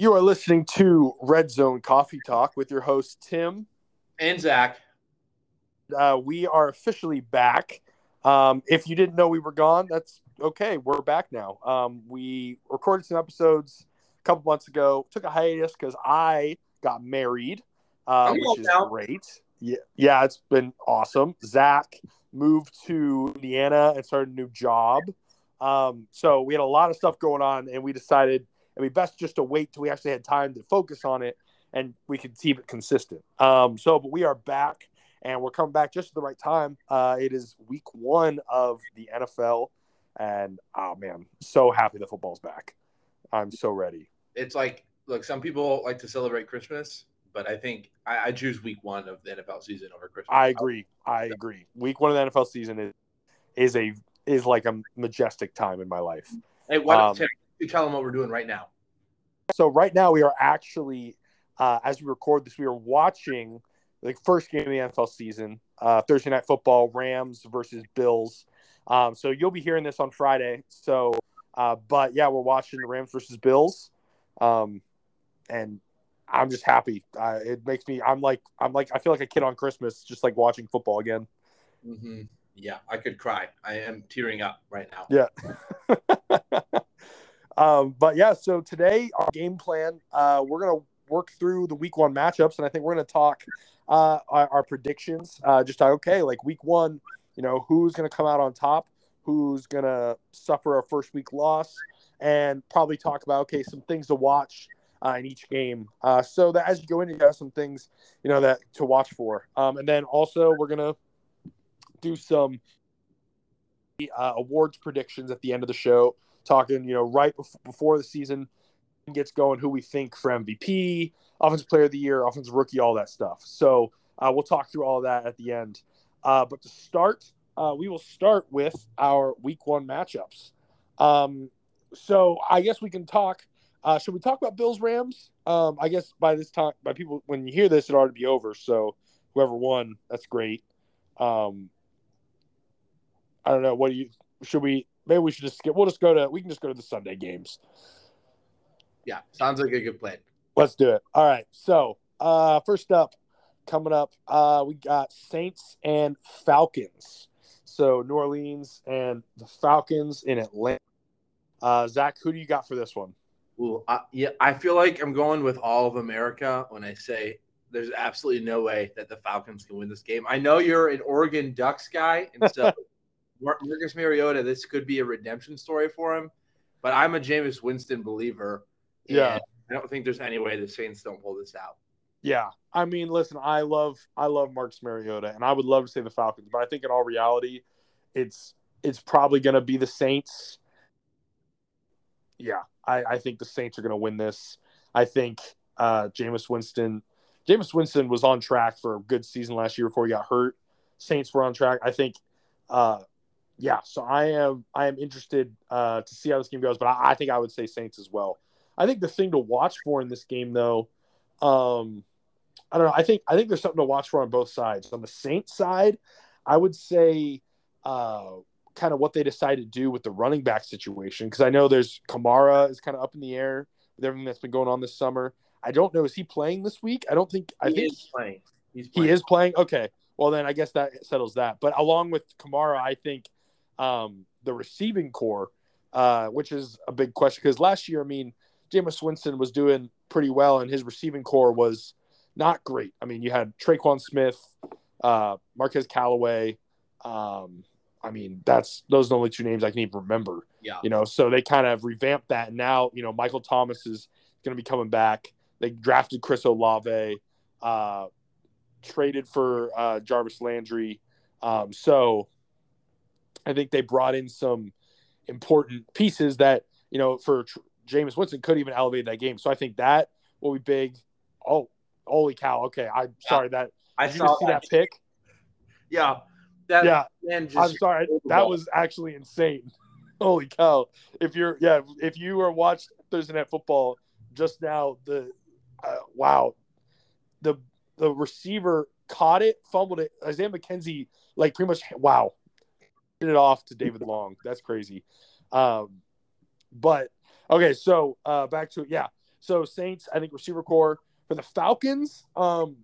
You are listening to RedZone Coffee Talk with your host, Tim. And Zach. Uh, we are officially back. Um, if you didn't know we were gone, that's okay. We're back now. Um, we recorded some episodes a couple months ago, took a hiatus because I got married, uh, which is great. Yeah, yeah, it's been awesome. Zach moved to Indiana and started a new job. Um, so we had a lot of stuff going on, and we decided it'd be best just to wait till we actually had time to focus on it and we could keep it consistent. Um, so, but we are back and we're coming back just at the right time. Uh, it is week one of the NFL, and oh man, so happy the football's back. I'm so ready. It's like, look, some people like to celebrate Christmas, but I think I, I choose week one of the NFL season over Christmas. I agree. I agree. Week one of the NFL season is is a is like a majestic time in my life. Hey, why don't um, you tell them what we're doing right now? So right now we are actually, uh, as we record this, we are watching the first game of the NFL season, uh, Thursday night football, Rams versus Bills. Um, so you'll be hearing this on Friday. So, uh, but yeah, we're watching the Rams versus Bills, um, and I'm just happy. Uh, it makes me. I'm like. I'm like. I feel like a kid on Christmas, just like watching football again. Mm-hmm. Yeah, I could cry. I am tearing up right now. Yeah. um, but yeah, so today our game plan. Uh, we're gonna work through the week one matchups, and I think we're gonna talk uh, our, our, predictions. Uh, just like, okay, like week one, you know, who's to come out on top, who's to suffer a first week loss, and probably talk about, okay, some things to watch uh, in each game. Uh, so that as you go in, you have some things, you know, that to watch for. Um, and then also, we're to do some uh, awards predictions at the end of the show, talking, you know, right before the season gets going, who we think for MVP, offensive player of the year, offensive rookie, all that stuff. So uh, we'll talk through all that at the end. Uh, but to start, uh, we will start with our week one matchups. Um, so I guess we can talk. Uh, should we talk about Bills Rams? Um, I guess by this time, by people, when you hear this, it ought to be over. So whoever won, that's great. Um, I don't know. What do you? Should we? Maybe we should just skip. We'll just go to. We can just go to the Sunday games. Yeah, sounds like a good plan. Let's do it. All right. So, uh, first up, coming up, uh, we got Saints and Falcons. So, New Orleans and the Falcons in Atlanta. Uh, Zach, who do you got for this one? Well, yeah, I feel like I'm going with all of America when I say there's absolutely no way that the Falcons can win this game. I know you're an Oregon Ducks guy, and so Marcus Mariota, this could be a redemption story for him. But I'm a Jameis Winston believer. Yeah. I don't think there's any way the Saints don't pull this out. Yeah, I mean, listen, I love I love Marcus Mariota, and I would love to say the Falcons, but I think in all reality, it's it's probably going to be the Saints. Yeah, I, I think the Saints are going to win this. I think uh, Jameis Winston, Jameis Winston was on track for a good season last year before he got hurt. Saints were on track. I think, uh, yeah. So I am I am interested uh, to see how this game goes, but I, I think I would say Saints as well. I think the thing to watch for in this game, though, um, I don't know. I think I think there's something to watch for on both sides. On the Saints side, I would say uh, kind of what they decide to do with the running back situation because I know there's Kamara is kind of up in the air with everything that's been going on this summer. I don't know. Is he playing this week? I don't think. I he think is playing. He's playing. He is playing. Okay. Well, then I guess that settles that. But along with Kamara, I think um, the receiving core, uh, which is a big question because last year, I mean, Jameis Winston was doing pretty well, and his receiving core was not great. I mean, you had Tre'Quan Smith, uh, Marquez Callaway. Um, I mean, that's those are the only two names I can even remember. Yeah. You know, so they kind of revamped that. And now, you know, Michael Thomas is going to be coming back. They drafted Chris Olave, uh, traded for uh, Jarvis Landry. Um, so I think they brought in some important pieces that, you know, for Jameis Winston could even elevate that game. So I think that will be big. Oh, holy cow! Okay, I'm yeah. sorry that I saw see that. that pick. Yeah, that yeah. I'm sorry, that was actually insane. Holy cow! If you're yeah, if you are watched Thursday Night Football just now, the uh, wow, the the receiver caught it, fumbled it. Isaiah McKenzie like pretty much wow, it off to David Long. That's crazy. Um, but Okay, so uh, back to yeah. So Saints, I think receiver core for the Falcons. Um,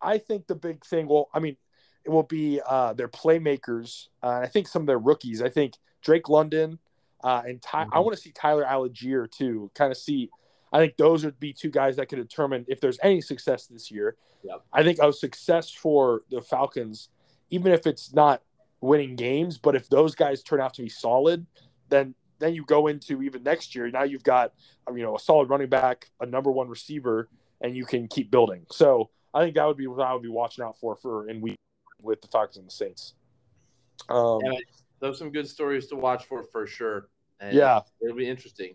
I think the big thing. Well, I mean, it will be uh, their playmakers. Uh, I think some of their rookies. I think Drake London uh, and Ty- mm-hmm. I want to see Tyler Allgeier too. Kind of see. I think those would be two guys that could determine if there's any success this year. Yep. I think a success for the Falcons, even if it's not winning games, but if those guys turn out to be solid, then then you go into even next year. Now you've got you know a solid running back, a number one receiver, and you can keep building. So I think that would be what I would be watching out for for in week with the Falcons and the Saints. Um, yeah, those some good stories to watch for for sure. And yeah, it'll be interesting.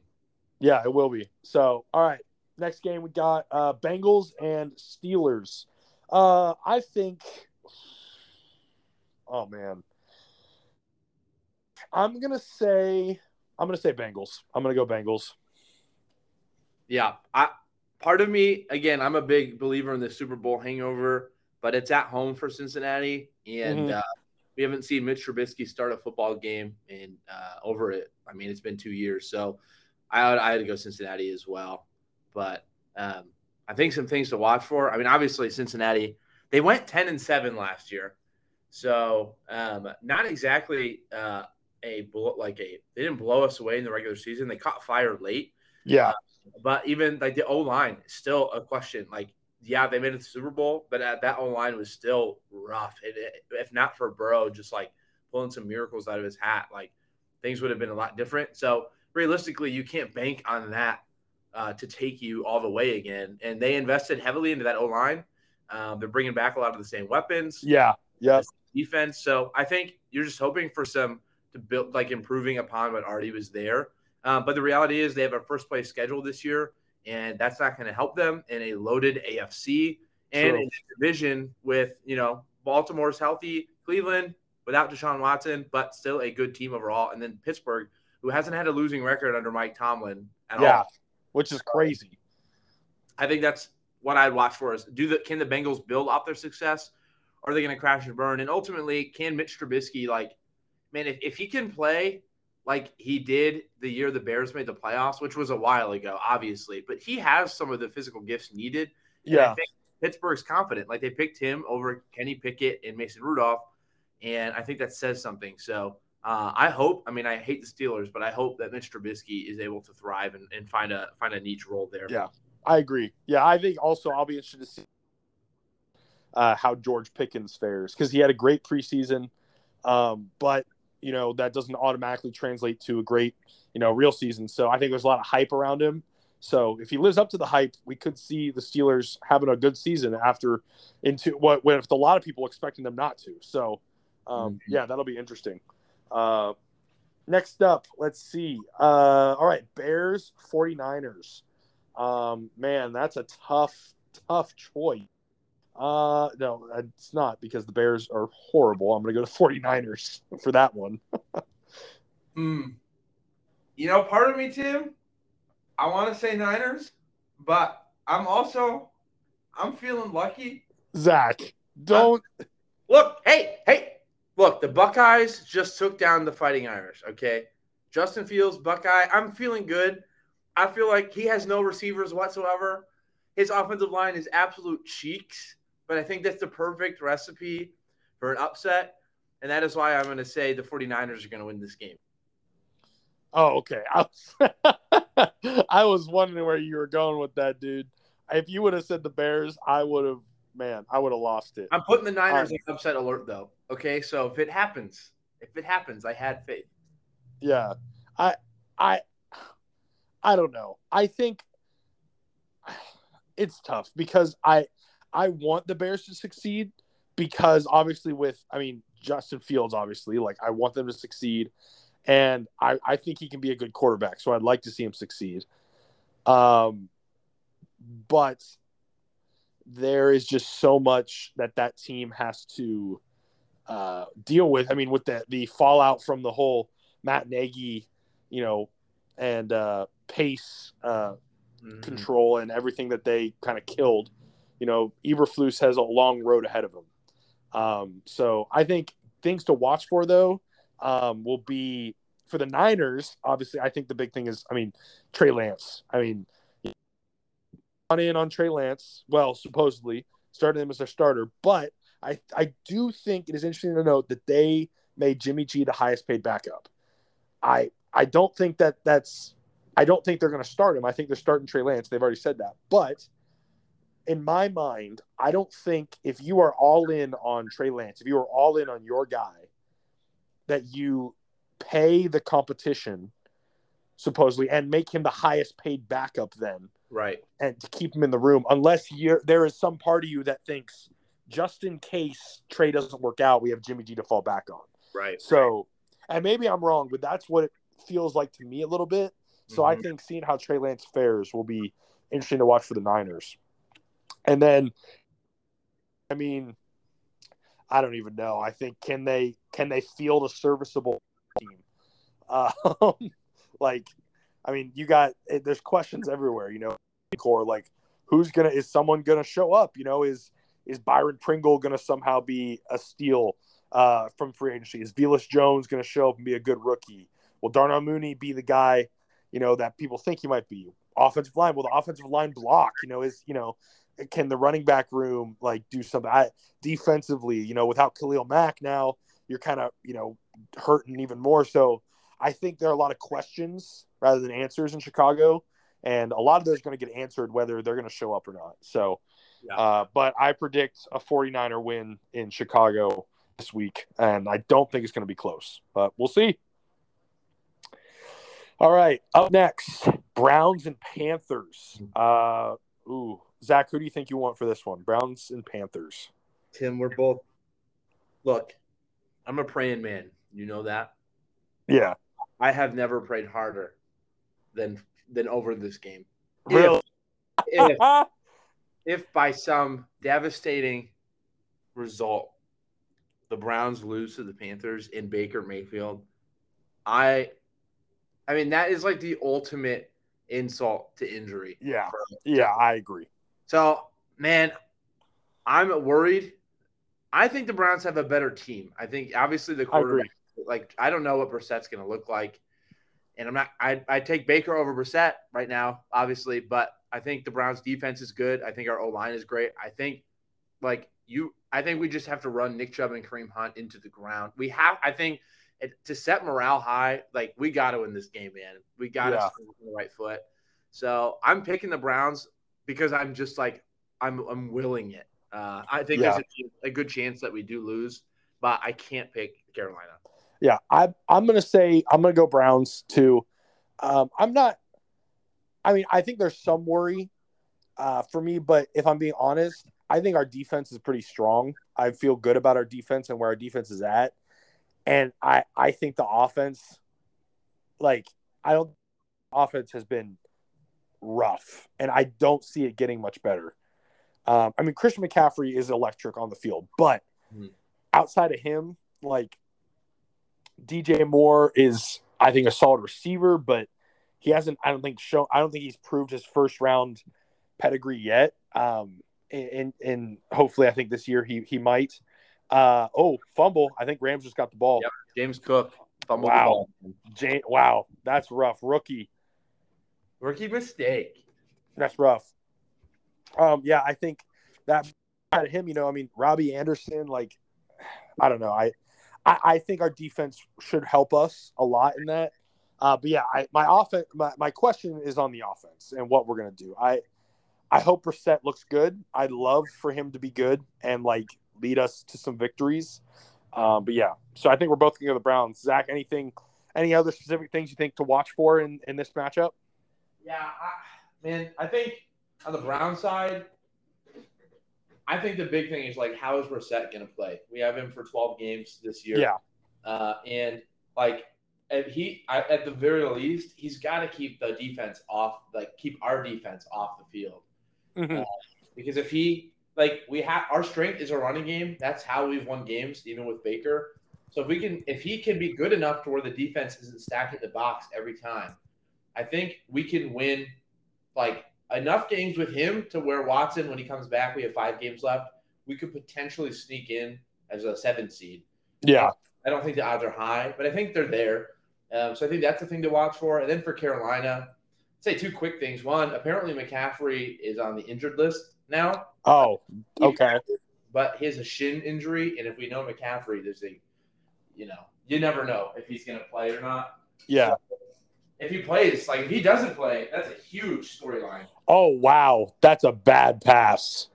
Yeah, it will be. So, all right, next game we got uh, Bengals and Steelers. Uh, I think. Oh man, I'm gonna say I'm gonna say Bengals. I'm gonna go Bengals. Yeah, I part of me again. I'm a big believer in the Super Bowl hangover, but it's at home for Cincinnati, and mm-hmm. uh, we haven't seen Mitch Trubisky start a football game in uh, over it. I mean, it's been two years, so I I had to go Cincinnati as well. But um, I think some things to watch for. I mean, obviously Cincinnati they went ten and seven last year, so um, not exactly uh, a like a they didn't blow us away in the regular season. They caught fire late. Yeah. Uh, but even like the O line is still a question. Like, yeah, they made it to the Super Bowl, but at, that O line was still rough. It, it, if not for Burrow, just like pulling some miracles out of his hat, like things would have been a lot different. So realistically, you can't bank on that uh, to take you all the way again. And they invested heavily into that O line. Um, they're bringing back a lot of the same weapons. Yeah. Yeah. Defense. So I think you're just hoping for some build like improving upon what already was there. Um, but the reality is they have a first place schedule this year, and that's not going to help them in a loaded AFC and in a division with you know Baltimore's healthy, Cleveland without Deshaun Watson, but still a good team overall, and then Pittsburgh, who hasn't had a losing record under Mike Tomlin at yeah, all, which is crazy. I think that's what I'd watch for is do the can the Bengals build off their success, or are they going to crash and burn? And ultimately, can Mitch Trubisky like man, if, if he can play like he did the year the Bears made the playoffs, which was a while ago, obviously, but he has some of the physical gifts needed. Yeah. Pittsburgh's confident. Like they picked him over Kenny Pickett and Mason Rudolph. And I think that says something. So uh, I hope, I mean, I hate the Steelers, but I hope that Mitch Trubisky is able to thrive and, and find a find a niche role there. Yeah, I agree. Yeah, I think also I'll be interested to see uh, how George Pickens fares because he had a great preseason. Um, but you know that doesn't automatically translate to a great you know real season. So I think there's a lot of hype around him. So if he lives up to the hype, we could see the Steelers having a good season after into what when if a lot of people expecting them not to. So um, mm-hmm. yeah, that'll be interesting. Uh, next up, let's see. Uh, all right, Bears 49ers. Um, man, that's a tough, tough choice. Uh, no, it's not because the Bears are horrible. I'm going to go to 49ers for that one. Hmm. You know, part of me, Tim, I want to say Niners, but I'm also I'm feeling lucky. Zach, don't uh, look. Hey, hey, look. The Buckeyes just took down the Fighting Irish. Okay, Justin Fields, Buckeye. I'm feeling good. I feel like he has no receivers whatsoever. His offensive line is absolute cheeks but I think that's the perfect recipe for an upset. And that is why I'm going to say the 49ers are going to win this game. Oh, okay. I was, I was wondering where you were going with that, dude. If you would have said the Bears, I would have, man, I would have lost it. I'm putting the Niners in upset alert, though. Okay, so if it happens, if it happens, I had faith. Yeah, I, I, I don't know. I think it's tough because I, I want the Bears to succeed because obviously with I mean Justin Fields obviously like I want them to succeed. And I, I think he can be a good quarterback so I'd like to see him succeed. Um but there is just so much that that team has to uh, deal with. I mean with the the fallout from the whole Matt Nagy you know and uh, pace uh, mm-hmm. control and everything that they kind of killed you know, Eberflus has a long road ahead of him. Um, so I think things to watch for though um, will be for the Niners. Obviously, I think the big thing is, I mean, Trey Lance. I mean, on in on Trey Lance. Well, supposedly starting him as their starter, but I I do think it is interesting to note that they made Jimmy G the highest paid backup. I I don't think that that's I don't think they're going to start him. I think they're starting Trey Lance. They've already said that, but in my mind, I don't think if you are all in on Trey Lance, if you are all in on your guy, that you pay the competition supposedly and make him the highest paid backup then Right. and to keep him in the room unless you're there is some part of you that thinks just in case Trey doesn't work out, we have Jimmy G to fall back on. Right. So, and maybe I'm wrong, but that's what it feels like to me a little bit. So I Mhm. think seeing how Trey Lance fares will be interesting to watch for the Niners. And then, I mean, I don't even know. I think can they can they field a serviceable team? Um, like, I mean, you got eh, there's questions everywhere. You know, core like who's gonna is someone gonna show up? You know, is is Byron Pringle gonna somehow be a steal uh, from free agency? Is Velus Jones gonna show up and be a good rookie? Will Darnell Mooney be the guy? You know that people think he might be. Offensive line will the offensive line block? You know, is you know can the running back room like do something I, defensively? You know, without Khalil Mack now, you're kind of you know hurting even more. So I think there are a lot of questions rather than answers in Chicago, and a lot of those are going to get answered whether they're going to show up or not. So, Yeah. uh, but I predict a 49er win in Chicago this week, and I don't think it's going to be close, but we'll see. All right, up next, Browns and Panthers. Uh, ooh, Zach, who do you think you want for this one? Browns and Panthers. Tim, we're both. Look, I'm a praying man. You know that. Yeah, I have never prayed harder than than over this game. really. If, if by some devastating result the Browns lose to the Panthers in Baker Mayfield, I I mean that is like the ultimate insult to injury. yeah, yeah, I agree. So, man, I'm worried. I think the Browns have a better team. I think obviously the I quarterback, like I don't know what Brissett's going to look like, and I'm not. I I take Baker over Brissett right now, obviously, but I think the Browns defense is good. I think our O line is great. I think like you, I think we just have to run Nick Chubb and Kareem Hunt into the ground. We have. I think. It, to set morale high, like we got to win this game, man. We got to Yeah. the right foot. So I'm picking the Browns because I'm just like I'm I'm willing it. Uh, I think Yeah. there's a, a good chance that we do lose, but I can't pick Carolina. Yeah, I, I'm going to say I'm going to go Browns too. Um, I'm not. I mean, I think there's some worry uh, for me, but if I'm being honest, I think our defense is pretty strong. I feel good about our defense and where our defense is at, and I I think the offense, like I don't, offense has been rough, and I don't see it getting much better. Um, I mean, Christian McCaffrey is electric on the field, but Mhm. outside of him, like DJ Moore is, I think, a solid receiver, but he hasn't. I don't think shown. I don't think he's proved his first round pedigree yet. Um, and and hopefully, I think this year he he might. Uh, oh, fumble! I think Rams just got the ball. Yep. James Cook fumbled Wow. the ball. Jane, wow, that's rough. Rookie, Rookie mistake. that's rough. Um, yeah, I think that out of him, you know, I mean, Robbie Anderson, like, I don't know, I, I, I think our defense should help us a lot in that. Uh, but yeah, I, my offense, my, my question is on the offense and what we're gonna do. I, I hope Brissett looks good. I'd love for him to be good and like lead us to some victories. Um, but yeah, so I think we're both going to the Browns. Zach, anything, any other specific things you think to watch for in, in this matchup? Yeah, I, man. I think on the Brown side, I think the big thing is like how is Brissett going to play? We have him for 12 games this year. Yeah. Uh, and like at he I, at the very least, he's got to keep the defense off, like keep our defense off the field. Mhm. Because if he like we have our strength is a running game. That's how we've won games, even with Baker. So if we can, if he can be good enough to where the defense isn't stacking the box every time, I think we can win like enough games with him to where Watson, when he comes back, we have five games left. We could potentially sneak in as a seven seed. Yeah. I don't think the odds are high, but I think they're there. Um, so I think that's the thing to watch for. And then for Carolina, say two quick things. One, apparently McCaffrey is on the injured list now. Oh, okay. But he has a shin injury, and if we know McCaffrey, there's a, you know, you never know if he's going to play or not. Yeah. So if he plays, like if he doesn't play, that's a huge storyline. Oh wow, that's a bad pass.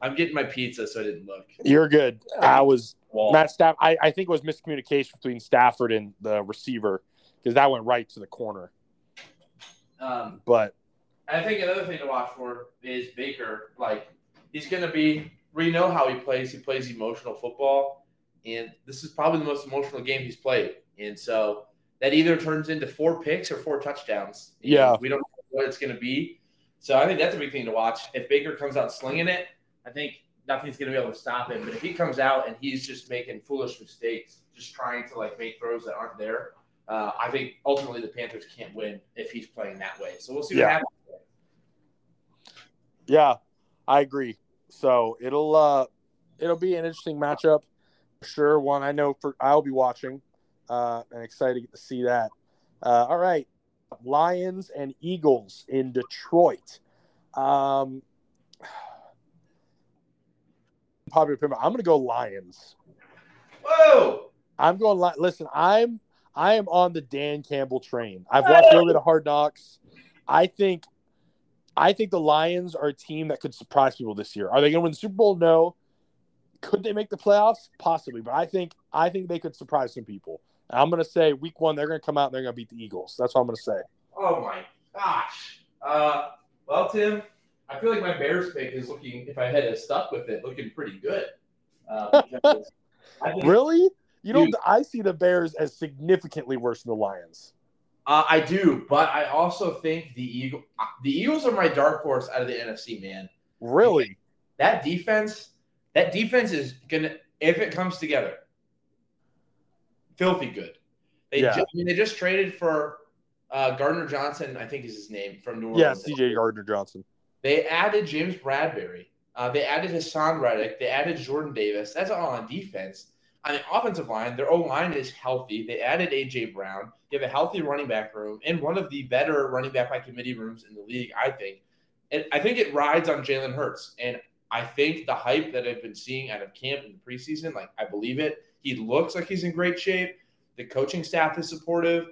I'm getting my pizza, so I didn't look. You're good. I was Wall. Matt Staff. I, I think it was miscommunication between Stafford and the receiver because that went right to the corner. Um, But I think another thing to watch for is Baker. Like he's going to be. We know how he plays. He plays emotional football, and this is probably the most emotional game he's played. And so that either turns into four picks or four touchdowns. And Yeah. we don't know what it's going to be. So I think that's a big thing to watch. If Baker comes out slinging it, I think nothing's going to be able to stop him. But if he comes out and he's just making foolish mistakes, just trying to like make throws that aren't there, uh, I think ultimately the Panthers can't win if he's playing that way. So we'll see what Yeah. happens. yeah, I agree. So it'll uh it'll be an interesting matchup. Sure, one I know for I'll be watching. Uh and excited to get to see that. Uh all right. Lions and Eagles in Detroit. Um popular opinion. I'm gonna go Lions. Whoa! I'm going. Li- Listen, I'm I am on the Dan Campbell train. I've watched a little bit of Hard Knocks. I think I think the Lions are a team that could surprise people this year. Are they going to win the Super Bowl? No. Could they make the playoffs? Possibly, but I think I think they could surprise some people. I'm going to say Week One they're going to come out and they're going to beat the Eagles. That's what I'm going to say. Oh my gosh. Uh, well, Tim, I feel like my Bears pick is looking. If I had stuck with it, looking pretty good. Uh, because I think, Really? You don't? I see the Bears as significantly worse than the Lions. Uh, I do, but I also think the Eagle, uh, the Eagles are my dark horse out of the NFC. Man, Really? that defense, that defense is gonna if it comes together, filthy good. They Yeah. ju- I mean, they just traded for uh, Gardner Johnson, I think is his name from New Orleans. Yeah, C.J. Gardner Johnson. They added James Bradberry. Uh, they added Haason Reddick. They added Jordan Davis. That's all on defense. On the offensive line, their O line is healthy. They added AJ Brown. You have a healthy running back room and one of the better running back by committee rooms in the league, I think. And I think it rides on Jalen Hurts. And I think the hype that I've been seeing out of camp in the preseason, like I believe it. He looks like he's in great shape. The coaching staff is supportive.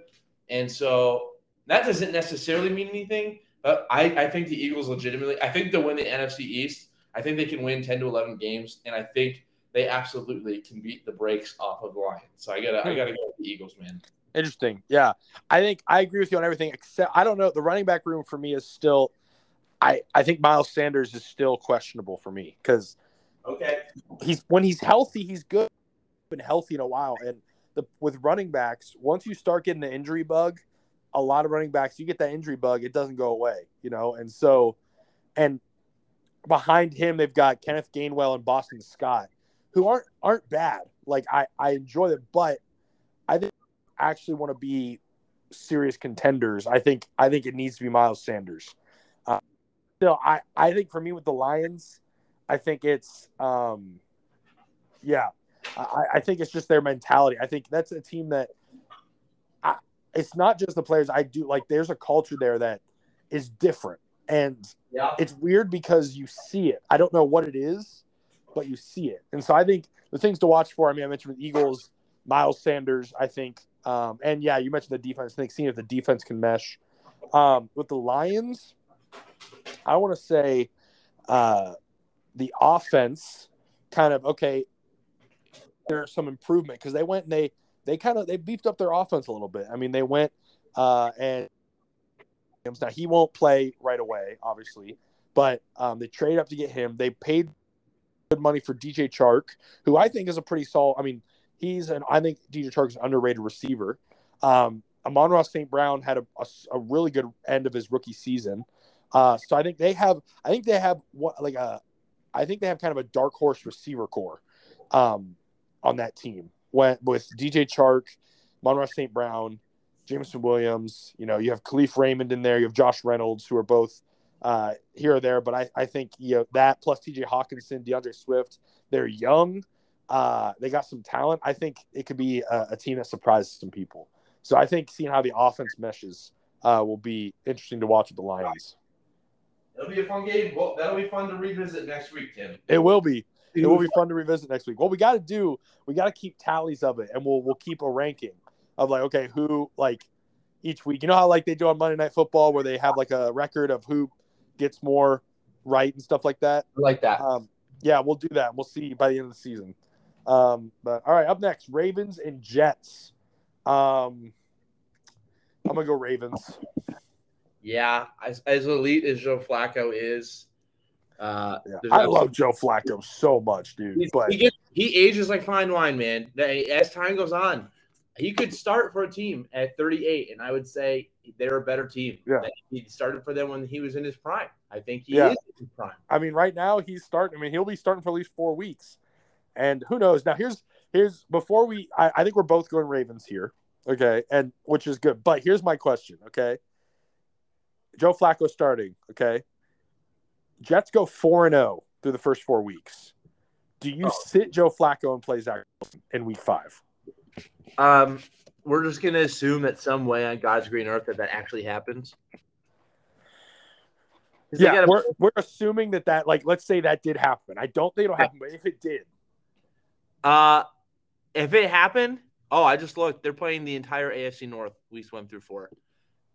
And so that doesn't necessarily mean anything, but I, I think the Eagles legitimately, I think they'll win the NFC East. I think they can win 10 to 11 games. And I think they absolutely can beat the brakes off of the Lions. So I gotta, I hmm. gotta go with the Eagles, man. Interesting. Yeah. I think I agree with you on everything except I don't know. The running back room for me is still I, I think Miles Sanders is still questionable for me because Okay. he's when he's healthy, he's good. Been healthy in a while. And the with running backs, once you start getting the injury bug, a lot of running backs, you get that injury bug, it doesn't go away, you know. And so and behind him they've got Kenneth Gainwell and Boston Scott, who aren't aren't bad. Like I, I enjoy them, but I think actually want to be serious contenders. I think I think it needs to be Miles Sanders. Uh, still, I I think for me with the Lions, I think it's um, yeah, I, I think it's just their mentality. I think that's a team that I, it's not just the players. I do like there's a culture there that is different, and Yeah. it's weird because you see it. I don't know what it is, but you see it. And so I think the things to watch for. I mean, I mentioned with Eagles, Miles Sanders. I think, um, and yeah, you mentioned the defense. I think seeing if the defense can mesh um, with the Lions. I want to say uh, the offense kind of okay. There's some improvement because they went and they they kind of they beefed up their offense a little bit. I mean, they went uh, and now he won't play right away, obviously, but um, they trade up to get him. They paid good money for DJ Chark, who I think is a pretty solid. I mean, he's an I think DJ Chark is an underrated receiver. Um, Amon-Ra St. Brown had a, a, a really good end of his rookie season. Uh, so I think they have I think they have what like a I think they have kind of a dark horse receiver core um, on that team went with DJ Chark, Amon-Ra St. Brown, Jameson Williams. You know, you have Kalif Raymond in there. You have Josh Reynolds, who are both uh, here or there. But I, I think you know that plus TJ Hockenson, D'Andre Swift. They're young. Uh, they got some talent. I think it could be a, a team that surprises some people. So I think seeing how the offense meshes uh, will be interesting to watch with the Lions. It'll be a fun game. Well, that'll be fun to revisit next week, Tim. It will be. It will be fun to revisit next week. What we got to do, we got to keep tallies of it, and we'll we'll keep a ranking of like, okay, who like each week. You know how like they do on Monday Night Football, where they have like a record of who gets more right and stuff like that. I like that. Um, yeah, we'll do that. We'll see by the end of the season. Um, but all right, up next, Ravens and Jets. Um, I'm gonna go Ravens. Yeah, as, as elite as Joe Flacco is, uh, Yeah. I love Joe Flacco so much, dude. He's- But he, gets, he ages like fine wine, man. As time goes on, he could start for a team at 38, and I would say they're a better team. Yeah. He started for them when he was in his prime. I think he Yeah. is in his prime. I mean, right now he's starting. I mean, he'll be starting for at least four weeks, and who knows? Now, here's here's before we. I, I think we're both going Ravens here, okay, and which is good. But here's my question, okay. Joe Flacco starting, okay. Jets go four and zero through the first four weeks. Do you Oh. sit Joe Flacco and play Zach Wilson in week five? Um, we're just gonna assume that some way on God's green earth that that actually happens. Yeah, gotta- we're we're assuming that that like let's say that did happen. I don't think it'll happen, but if it did, Uh, if it happened, oh, I just looked. They're playing the entire AFC North weeks one through four.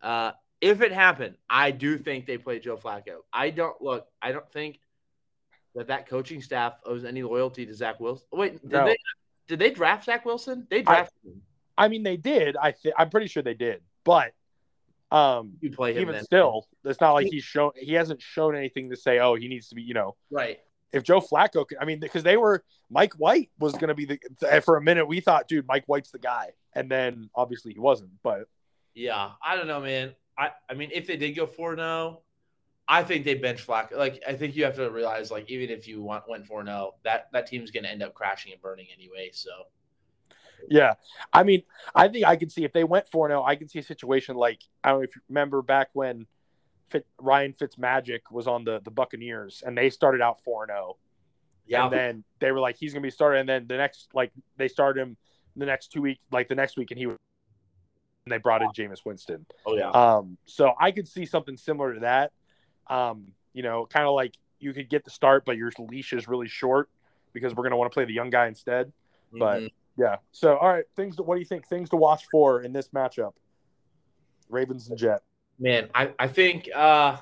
Uh, if it happened, I do think they play Joe Flacco. I don't look. I don't think that that coaching staff owes any loyalty to Zach Wilson. Wait, did No. they? Did they draft Zach Wilson? They drafted him. I mean they did. I th- I'm pretty sure they did, but um, You play him even then. still, it's not like he's shown. He hasn't shown anything to say, oh, he needs to be. You know, right? if Joe Flacco, could, I mean, because they were Mike White was going to be the. For a minute, we thought, dude, Mike White's the guy, and then obviously he wasn't. But Yeah, I don't know, man. I, I mean, if they did go four zero, oh, I think they bench Flacco. Like, I think you have to realize, like, even if you want, went four zero, oh, that that team's going to end up crashing and burning anyway. So yeah, I mean, I think I can see if they went four zero, oh, I can see a situation like I don't know if you remember back when Fit, Ryan Fitzmagic was on the the Buccaneers, and they started out four zero. yeah, and then they were like, he's gonna be started, and then the next, like, they started him the next two weeks, like the next week, and he, and they brought in Jameis Winston. oh yeah, Um, so I could see something similar to that. Um, you know, kind of like you could get the start, but your leash is really short because we're gonna want to play the young guy instead. but- Mhm. Yeah. So all right, things. To, what do you think? Things to watch for in this matchup? Ravens and Jet. man, I I think uh,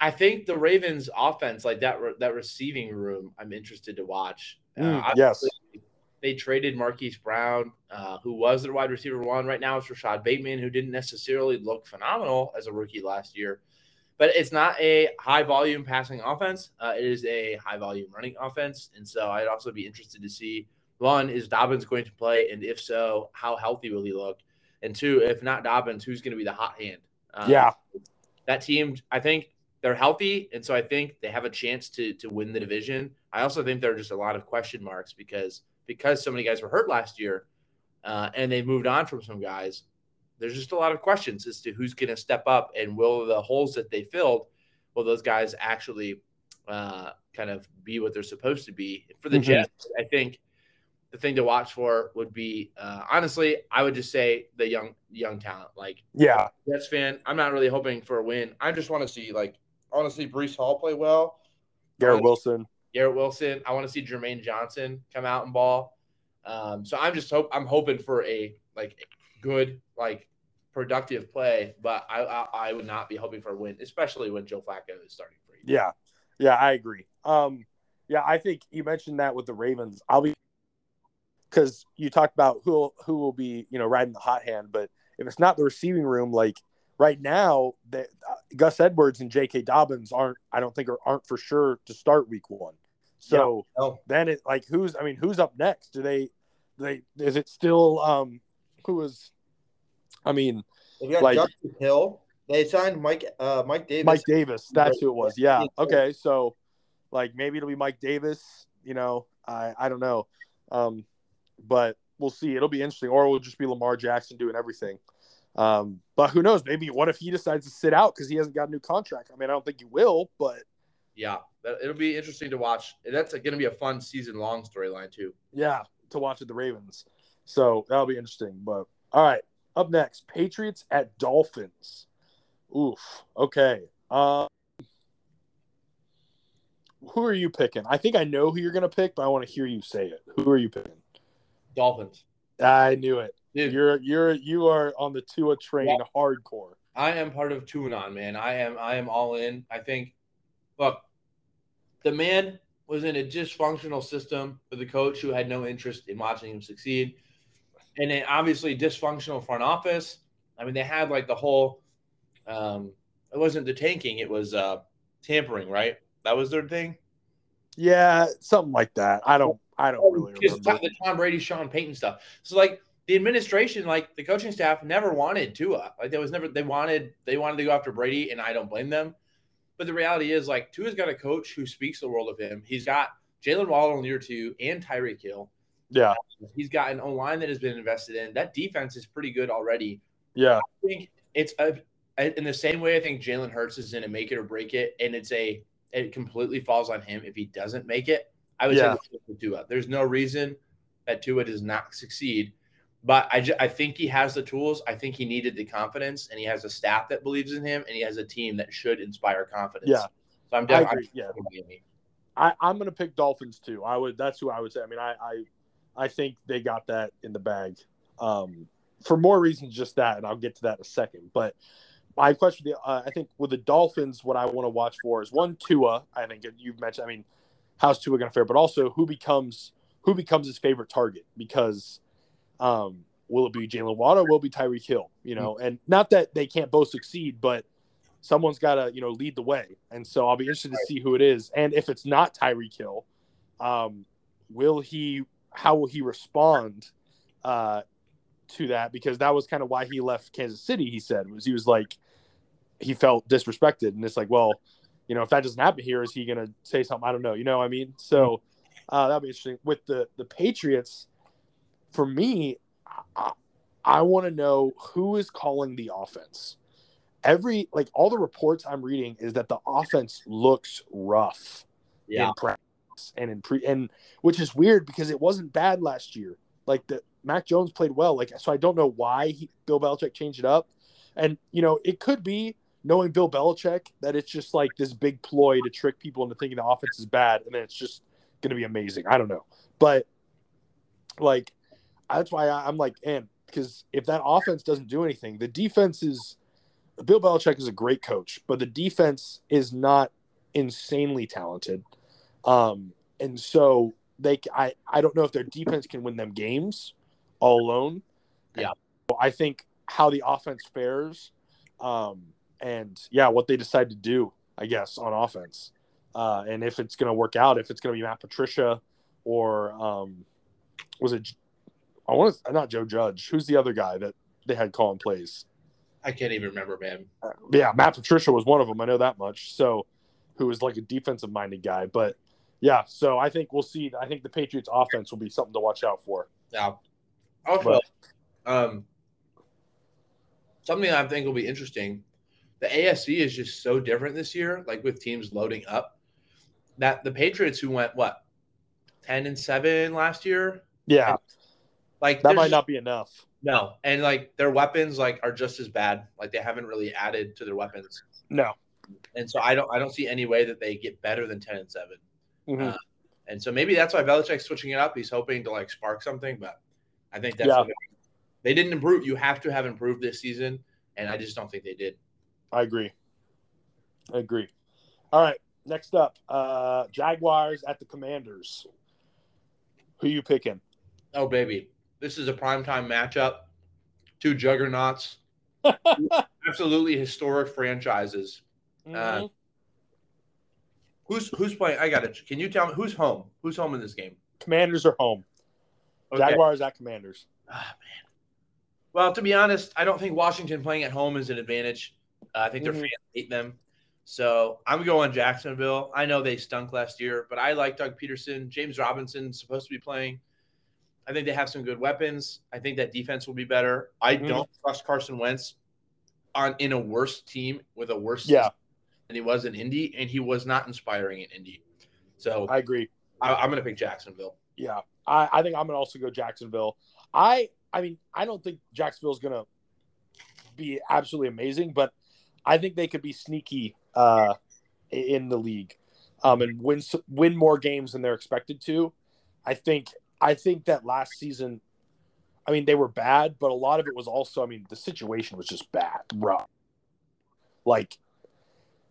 I think the Ravens offense, like that re- that receiving room, I'm interested to watch. Uh, Mm, yes. They traded Marquise Brown, uh, who was their wide receiver one. Right now, it's Rashod Bateman, who didn't necessarily look phenomenal as a rookie last year. But it's not a high volume passing offense. Uh, it is a high volume running offense. And so I'd also be interested to see one, is Dobbins going to play? And if so, how healthy will he look? And two, if not Dobbins, who's going to be the hot hand? Um, Yeah. That team, I think they're healthy. And so I think they have a chance to, to win the division. I also think there are just a lot of question marks because because so many guys were hurt last year uh, and they moved on from some guys. There's just a lot of questions as to who's going to step up and will the holes that they filled, will those guys actually uh, kind of be what they're supposed to be? For the Mhm. Jets, I think the thing to watch for would be uh, honestly, I would just say the young young talent. Like Yeah. Jets fan, I'm not really hoping for a win. I just want to see like honestly Breece Hall play well. Garrett Um, Wilson. Garrett Wilson. I want to see Jermaine Johnson come out and ball. Um, so I'm just hope I'm hoping for a like good like productive play, but I, I I would not be hoping for a win, especially when Joe Flacco is starting for you. Yeah. Yeah, I agree. Um, yeah, I think you mentioned that with the Ravens. I'll be because you talked about who who will be you know riding the hot hand, but if it's not the receiving room, like right now, that uh, Gus Edwards and J.K. Dobbins aren't. I don't think are, aren't for sure to start Week One. So Oh, then it like who's I mean who's up next? Do they they is it still um who is I mean They got Like- Justice Hill. They signed Mike uh, Mike Davis. Mike Davis. That's who it was. Yeah. Yeah. Okay. So, like, maybe it'll be Mike Davis. You know, I I don't know, um, but we'll see. It'll be interesting, or it'll just be Lamar Jackson doing everything. Um, but who knows? Maybe what if he decides to sit out because he hasn't got a new contract? I mean, I don't think he will, but yeah, that, it'll be interesting to watch. That's going to be a fun season long storyline too. yeah, to watch with the Ravens. So that'll be interesting. But all right, Up next, Patriots at Dolphins. Oof. Okay. Um, who are you picking? I think I know who you're going to pick, but I want to hear you say it. Who are you picking? Dolphins. I knew it. Dude, You're you're you are on the Tua train Yeah. hardcore. I am part of Tuanon, man. I am I am all in. I think look, the man was in a dysfunctional system with a coach who had no interest in watching him succeed. And then obviously dysfunctional front office. I mean, they had like the whole um it wasn't the tanking, it was uh tampering, right? That was their thing. Yeah, something like that. I don't I don't really Just remember. the Tom Brady, Sean Payton stuff. So like the administration, like the coaching staff, never wanted Tua. Like there was never they wanted they wanted to go after Brady, and I don't blame them. But the reality is, like Tua's got a coach who speaks the world of him. He's got Jaylen Waddle in year two and Tyreek Hill. Yeah, He's got an O line that has been invested in. That defense is pretty good already. yeah, I think it's a in the same way I think Jalen Hurts is in a make it or break it, and it's a it completely falls on him if he doesn't make it. I would Yeah. say the same with Tua. There's no reason that Tua does not succeed, but I ju- I think he has the tools. I think he needed the confidence, and he has a staff that believes in him, and he has a team that should inspire confidence. Yeah. so I'm definitely. Yeah, I, I'm gonna pick Dolphins too. I would. That's who I would say. I mean, I, I, I think they got that in the bag, um, for more reasons just that, and I'll get to that in a second. But my question, the uh, I think with the Dolphins, what I want to watch for is one Tua. I think you've mentioned. I mean, how's Tua going to fare? But also, who becomes who becomes his favorite target? Because um, will it be Jaylen Waddle? Will it be Tyreek Hill? You know, and not that they can't both succeed, but someone's got to you know lead the way. And so I'll be interested to see who it is. And if it's not Tyreek Hill, um, will he? How will he respond uh, to that? Because that was kind of why he left Kansas City. He said was he was like he felt disrespected, and it's like, well, you know, if that doesn't happen here, is he going to say something? I don't know. You know, what I mean, so uh, that'll be interesting. With the the Patriots, for me, I, I want to know who is calling the offense. Every like all the reports I'm reading is that the offense looks rough Yeah, in practice and in pre and which is weird because it wasn't bad last year. Like the Mac Jones played well. Like so, I don't know why he, Bill Belichick changed it up. And you know, it could be knowing Bill Belichick that it's just like this big ploy to trick people into thinking the offense is bad, and then it's just going to be amazing. I don't know, but like that's why I, I'm like, and because if that offense doesn't do anything, the defense is. Bill Belichick is a great coach, but the defense is not insanely talented. Um, and so they, I, I don't know if their defense can win them games all alone. Yeah. And I think how the offense fares, um, and yeah, what they decide to do, I guess, on offense, uh, and if it's going to work out, if it's going to be Matt Patricia or um, was it? I want to not Joe Judge. Who's the other guy that they had calling plays? I can't even remember, man. yeah, Matt Patricia was one of them. I know that much. So, who was like a defensive minded guy, but yeah. So I think we'll see. I think the Patriots' offense will be something to watch out for. Yeah. also, um, something I think will be interesting. The AFC is just so different this year, like with teams loading up. That the Patriots, who went what ten and seven last year, Yeah, like that might not be enough. no, and like their weapons like are just as bad. Like they haven't really added to their weapons, No. and so I don't I don't see any way that they get better than ten and 7 Mhm. Uh, And so maybe that's why Belichick's switching it up. He's hoping to like spark something, but I think that's Yeah. they, they didn't improve. You have to have improved this season, and I just don't think they did. I agree. I agree. All right. Next up, uh, Jaguars at the Commanders. Who you picking? Oh baby, this is a primetime matchup. Two juggernauts, absolutely historic franchises. Uh, Who's who's playing? I got it. Can you tell me who's home? Who's home in this game? Commanders are home. Okay. Jaguars at Commanders. Ah, man. Well, to be honest, I don't think Washington playing at home is an advantage. Uh, I think their Mhm. fans hate them. So I'm going Jacksonville. I know they stunk last year, but I like Doug Pederson. James Robinson supposed to be playing. I think they have some good weapons. I think that defense will be better. I Mhm. don't trust Carson Wentz on in a worse team with a worse Yeah. than he was in Indy, and he was not inspiring in Indy. So I agree. I, I'm going to pick Jacksonville. Yeah, I, I think I'm gonna also go Jacksonville. I I mean I don't think Jacksonville's gonna be absolutely amazing, but I think they could be sneaky uh, in the league um, and win win more games than they're expected to. I think I think that last season, I mean, they were bad, but a lot of it was also, I mean, the situation was just bad, rough. Like,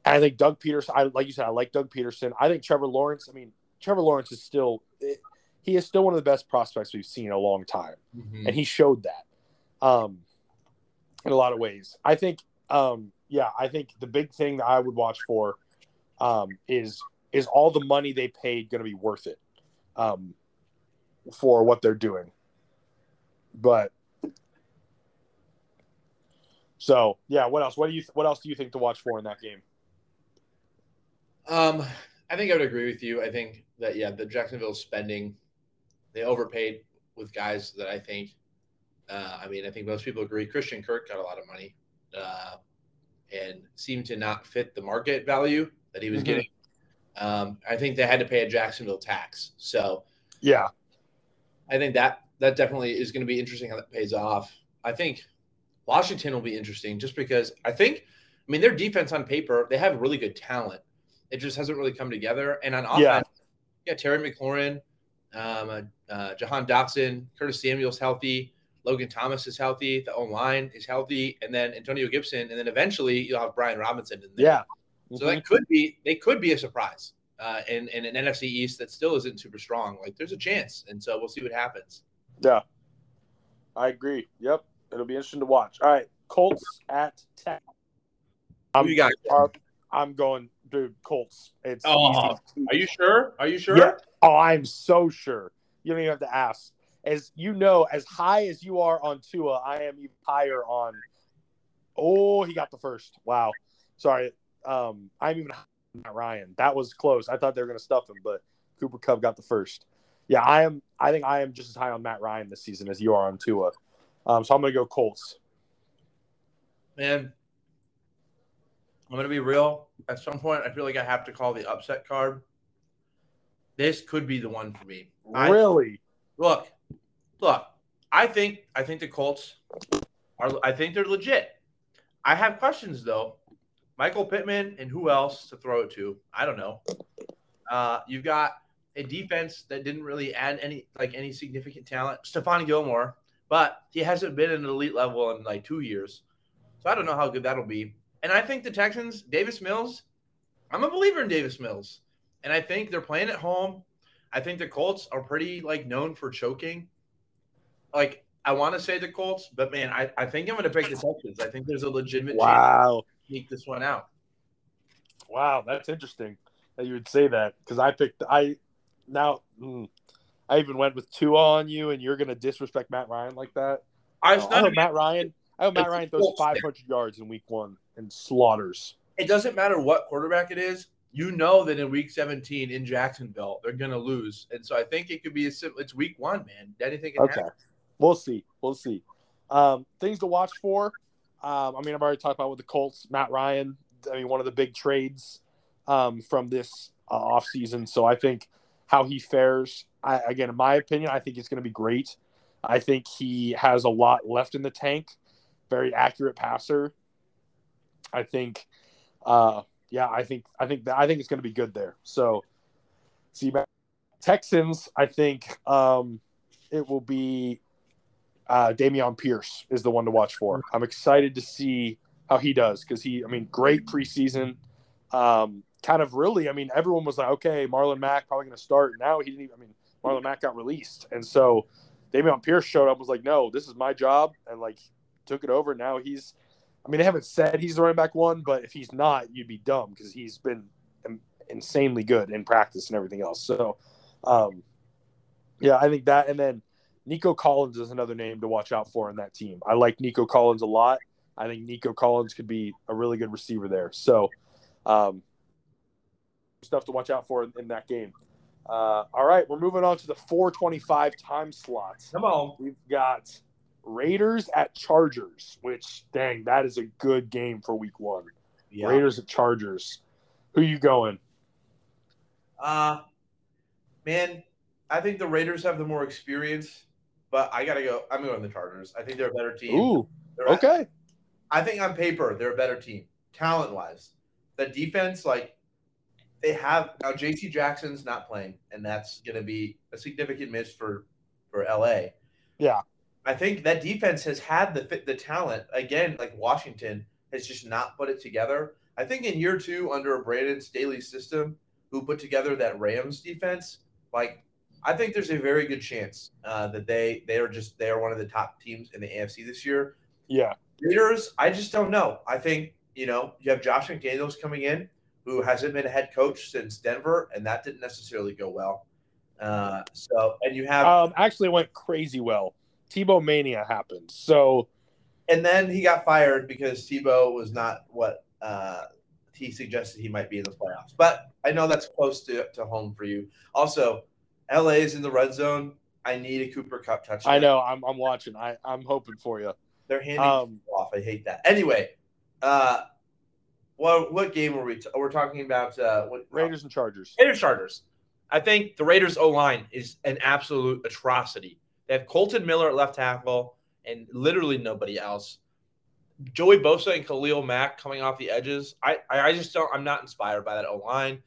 I think Doug Pederson, I like you said, I like Doug Pederson. I think Trevor Lawrence. I mean, Trevor Lawrence is still he is still one of the best prospects we've seen in a long time, mm-hmm. and he showed that um, in a lot of ways. I think, um, yeah, I think the big thing that I would watch for um, is is all the money they paid going to be worth it um, for what they're doing? But so yeah, what else? What do you what else do you think to watch for in that game? Um, I think I would agree with you. I think that yeah, the Jacksonville spending they overpaid with guys that I think. Uh, I mean, I think most people agree. Christian Kirk got a lot of money, uh, and seemed to not fit the market value that he was mm-hmm. getting. Um, I think they had to pay a Jacksonville tax. So, yeah, I think that that definitely is going to be interesting how that pays off. I think Washington will be interesting just because I think, I mean, their defense on paper they have really good talent. It just hasn't really come together. And on offense, yeah, yeah Terry McLaurin, um, uh, uh, Jahan Dotson, Curtis Samuel's healthy. Logan Thomas is healthy. The O line is healthy, and then Antonio Gibson, and then eventually you'll have Brian Robinson in there. Yeah, so that could be they could be a surprise uh, in, in an NFC East that still isn't super strong. Like there's a chance, and so we'll see what happens. Yeah, I agree. Yep, it'll be interesting to watch. All right, Colts at Tech. I'm, you got? Uh, I'm going, dude. Colts. It's oh, are you sure? Are you sure? Yeah. Oh, I'm so sure. You don't even have to ask. As you know, as high as you are on Tua, I am even higher on. Oh, he got the first. Wow. Sorry, um, I'm even Matt Ryan. That was close. I thought they were going to stuff him, but Cooper Kupp got the first. Yeah, I am. I think I am just as high on Matt Ryan this season as you are on Tua. Um, so I'm going to go Colts. Man, I'm going to be real. At some point, I feel like I have to call the upset card. This could be the one for me. Really? I, look, look. I think I think the Colts are. I think they're legit. I have questions though Michael Pittman and who else to throw it to? I don't know. Uh, you've got a defense that didn't really add any like any significant talent. Stephon Gilmore, but he hasn't been an elite level in like two years. So I don't know how good that'll be. And I think the Texans, Davis Mills, I'm a believer in Davis Mills. And I think they're playing at home. I think the Colts are pretty like known for choking. Like I want to say the Colts, but man, I, I think I'm going to pick the Texans. I think there's a legitimate wow sneak this one out. Wow, that's interesting that you would say that because I picked I now mm, I even went with two on you, and you're going to disrespect Matt Ryan like that. I, no, I hope Matt Ryan. I hope Matt Ryan throws 500 yards in Week One and slaughters. It doesn't matter what quarterback it is. You know that in Week 17 in Jacksonville they're going to lose, and so I think it could be a simple. It's Week One, man. Anything can okay. happen. We'll see. We'll see. Um, things to watch for. Um, I mean, I've already talked about with the Colts, Matt Ryan. I mean, one of the big trades um, from this uh, offseason. So I think how he fares, I, again, in my opinion, I think it's going to be great. I think he has a lot left in the tank. Very accurate passer. I think, uh, yeah, I think I think that, I think it's going to be good there. So, see, Texans, I think um, it will be uh, Dameon Pierce is the one to watch for. I'm excited to see how he does because he, I mean, great preseason. Um, kind of really, I mean, everyone was like, okay, Marlon Mack probably going to start. Now he didn't even, I mean, Marlon Mack got released. And so Dameon Pierce showed up was like, no, this is my job. And like took it over. Now he's, I mean, they haven't said he's the running back one, but if he's not, you'd be dumb because he's been insanely good in practice and everything else. So, um, yeah, I think that. And then Nico Collins is another name to watch out for in that team. I like Nico Collins a lot. I think Nico Collins could be a really good receiver there. So, um, stuff to watch out for in, in that game. Uh, all right, we're moving on to the 425 time slots. Come on. We've got Raiders at Chargers, which, dang, that is a good game for week one. Yeah. Raiders at Chargers. Who you going? Uh, man, I think the Raiders have the more experience but I gotta go. I'm going to the Chargers. I think they're a better team. Ooh, they're okay. I think on paper they're a better team, talent wise. The defense, like they have now, J.C. Jackson's not playing, and that's going to be a significant miss for for L.A. Yeah, I think that defense has had the fit, the talent again, like Washington has just not put it together. I think in year two under a Brandon Staley's system, who put together that Rams defense, like I think there's a very good chance uh, that they they are just they are one of the top teams in the AFC this year. Yeah, Raiders, I just don't know. I think you know you have Josh McDaniels coming in, who hasn't been a head coach since Denver, and that didn't necessarily go well. Uh, so and you have um, actually went crazy well. Tebow mania happened, so and then he got fired because Tebow was not what uh, he suggested he might be in the playoffs. But I know that's close to, to home for you. Also, LA is in the red zone. I need a Cooper Kupp touchdown. I know. I'm, I'm watching. I, I'm hoping for you. They're handing Um, off. I hate that. Anyway, uh, what what game were we? T- we're talking about uh, what, Raiders and Chargers. Raiders Chargers. I think the Raiders O line is an absolute atrocity. They have Colton Miller at left tackle and literally nobody else. Joey Bosa and Khalil Mack coming off the edges. I, I I just don't. I'm not inspired by that O line.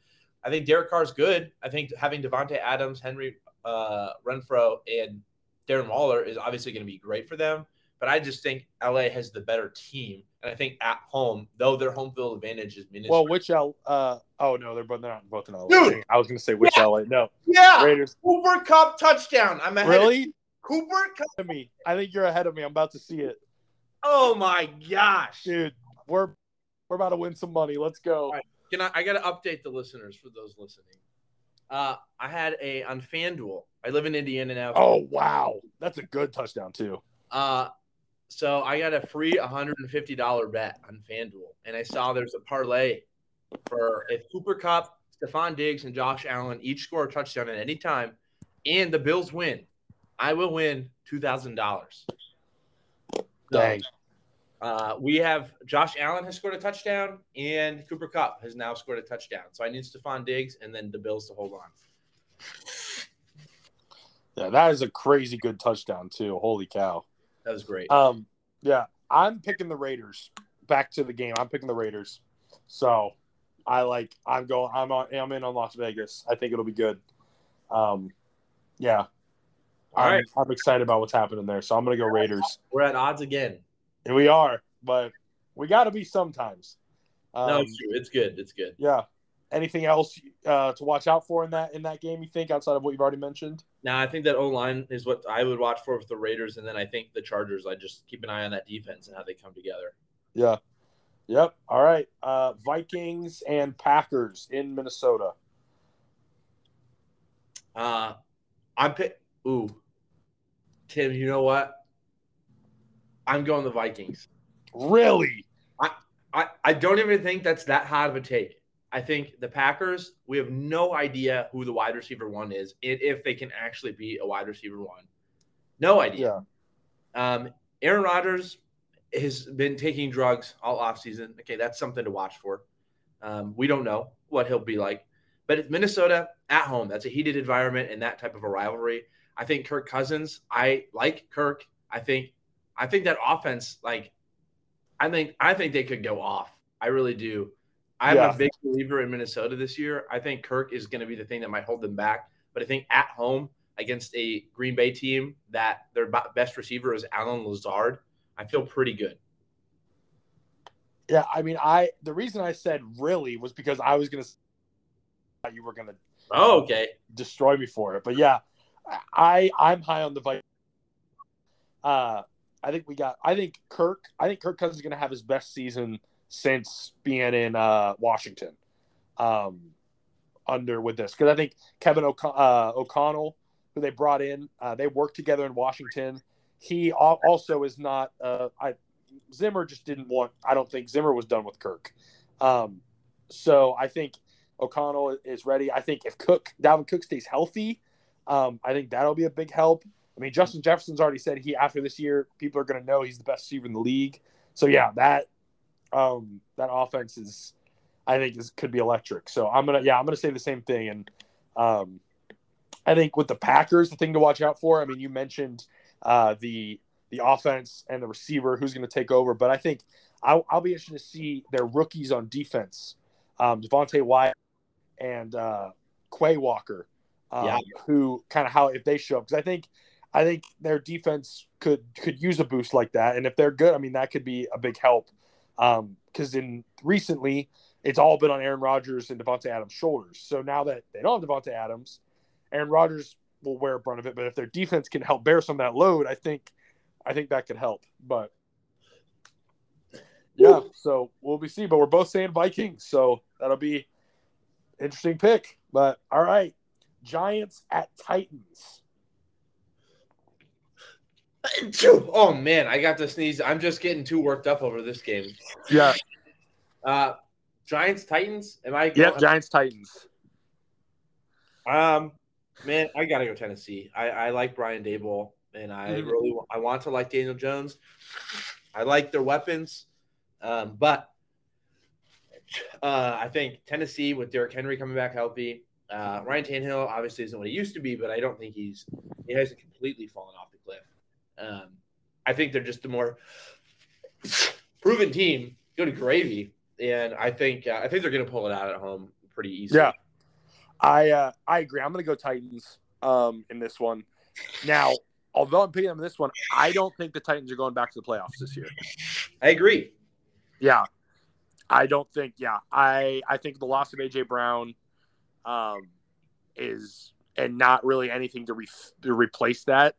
I think Derek Carr's good. I think having Davante Adams, Henry uh, Renfrow, and Darren Waller is obviously going to be great for them. But I just think LA has the better team, and I think at home, though their home field advantage is minuscule. Well, which L? Uh, oh no, they're both they're not both in LA. Dude! I was going to say which LA. No, Yeah, Raiders. Cooper Kupp touchdown. I'm ahead. Of Really? Cooper Kupp. Me, I think you're ahead of me. I'm about to see it, oh my gosh! dude. We're we're about to win some money. Let's go. Right. Can I? I got to update the listeners for those listening. Uh, I had a on FanDuel. I live in Indiana now. Oh wow, that's a good touchdown too. Uh, so I got a free $150 bet on FanDuel, and I saw there's a parlay for if Cooper Kupp, Stefon Diggs, and Josh Allen each score a touchdown at any time, and the Bills win, I will win two thousand dollars. Dang. Uh, we have Josh Allen has scored a touchdown, and Cooper Kupp has now scored a touchdown. So I need Stefon Diggs and then the Bills to hold on. Yeah, that is a crazy good touchdown too. Holy cow. That was great. Um, yeah, I'm picking the Raiders. Back to the game. I'm picking the Raiders. So I like. I'm going. I'm on. I'm in on Las Vegas. I think it'll be good. Um, yeah. All I'm, right. I'm excited about what's happening there. So I'm gonna go Raiders. We're at odds again. We are, but we got to be sometimes. Um, no, it's true. It's good. It's good. yeah. Anything else uh, to watch out for in that in that game? You think outside of what you've already mentioned? Now I think that O line is what I would watch for with the Raiders, and then I think the Chargers. I just keep an eye on that defense and how they come together. Yeah. Yep. All right. Uh, Vikings and Packers in Minnesota. Uh, I'm pick. Ooh, Tim. You know what? I'm going the Vikings. Really? I, I I don't even think that's that hot of a take. I think the Packers, we have no idea who the wide receiver one is, and if they can actually be a wide receiver one. No idea. Yeah. Um, Aaron Rodgers has been taking drugs all offseason. Okay, that's something to watch for. Um, we don't know what he'll be like. But it's Minnesota at home. That's a heated environment and that type of a rivalry. I think Kirk Cousins, I like Kirk. I think I think that offense, like I think I think they could go off. I really do. I'm Yeah. a big believer in Minnesota this year. I think Kirk is going to be the thing that might hold them back. But I think at home against a Green Bay team that their best receiver is Allen Lazard, I feel pretty good. Yeah. I mean, I the reason I said really was because I was gonna thought you were gonna Oh, okay. destroy me for it. But yeah, I I'm high on the Vikings. Uh, I think we got. I think Kirk. I think Kirk Cousins is gonna have his best season since being in uh, Washington. Um, under with this because I think Kevin uh, O'Connell, who they brought in, uh, they worked together in Washington. He al- also is not. Uh, I Zimmer just didn't want. I don't think Zimmer was done with Kirk. Um, so I think O'Connell is ready. I think if Cook, Dalvin Cook stays healthy, um, I think that'll be a big help. I mean, Justin Jefferson's already said he after this year, people are going to know he's the best receiver in the league. So yeah, that um, that offense is, I think, is could be electric. So I'm gonna yeah, I'm gonna say the same thing. And um, I think with the Packers, the thing to watch out for. I mean, you mentioned uh, the the offense and the receiver who's going to take over, but I think I'll, I'll be interested to see their rookies on defense, um, Devonte Wyatt and uh, Quay Walker, um, Yeah. who kind of how if they show up because I think I think their defense could could use a boost like that, and if they're good, I mean that could be a big help. Um, because in recently, it's all been on Aaron Rodgers and Davante Adams' shoulders. So now that they don't have Davante Adams, Aaron Rodgers will wear a brunt of it. But if their defense can help bear some of that load, I think I think that could help. But yeah, so we'll be see. But we're both saying Vikings, so that'll be interesting pick. But all right, Giants at Titans. Oh man, I got to sneeze. I'm just getting too worked up over this game. Yeah, Uh, Giants Titans. Am I? yeah, Giants Titans. Um, man, I gotta go Tennessee. I, I like Brian Daboll, and I Mhm. really wa- I want to like Daniel Jones. I like their weapons, um, but uh, I think Tennessee with Derrick Henry coming back healthy. Uh, Ryan Tannehill obviously isn't what he used to be, but I don't think he's he hasn't completely fallen off. Um, I think they're just a more proven team. Go to gravy, and I think uh, I think they're going to pull it out at home pretty easily. Yeah. I uh, I agree. I'm going to go Titans um, in this one. Now, although I'm picking them in this one, I don't think the Titans are going back to the playoffs this year. I agree. Yeah, I don't think. Yeah, I I think the loss of AJ Brown um, is and not really anything to, re- to replace that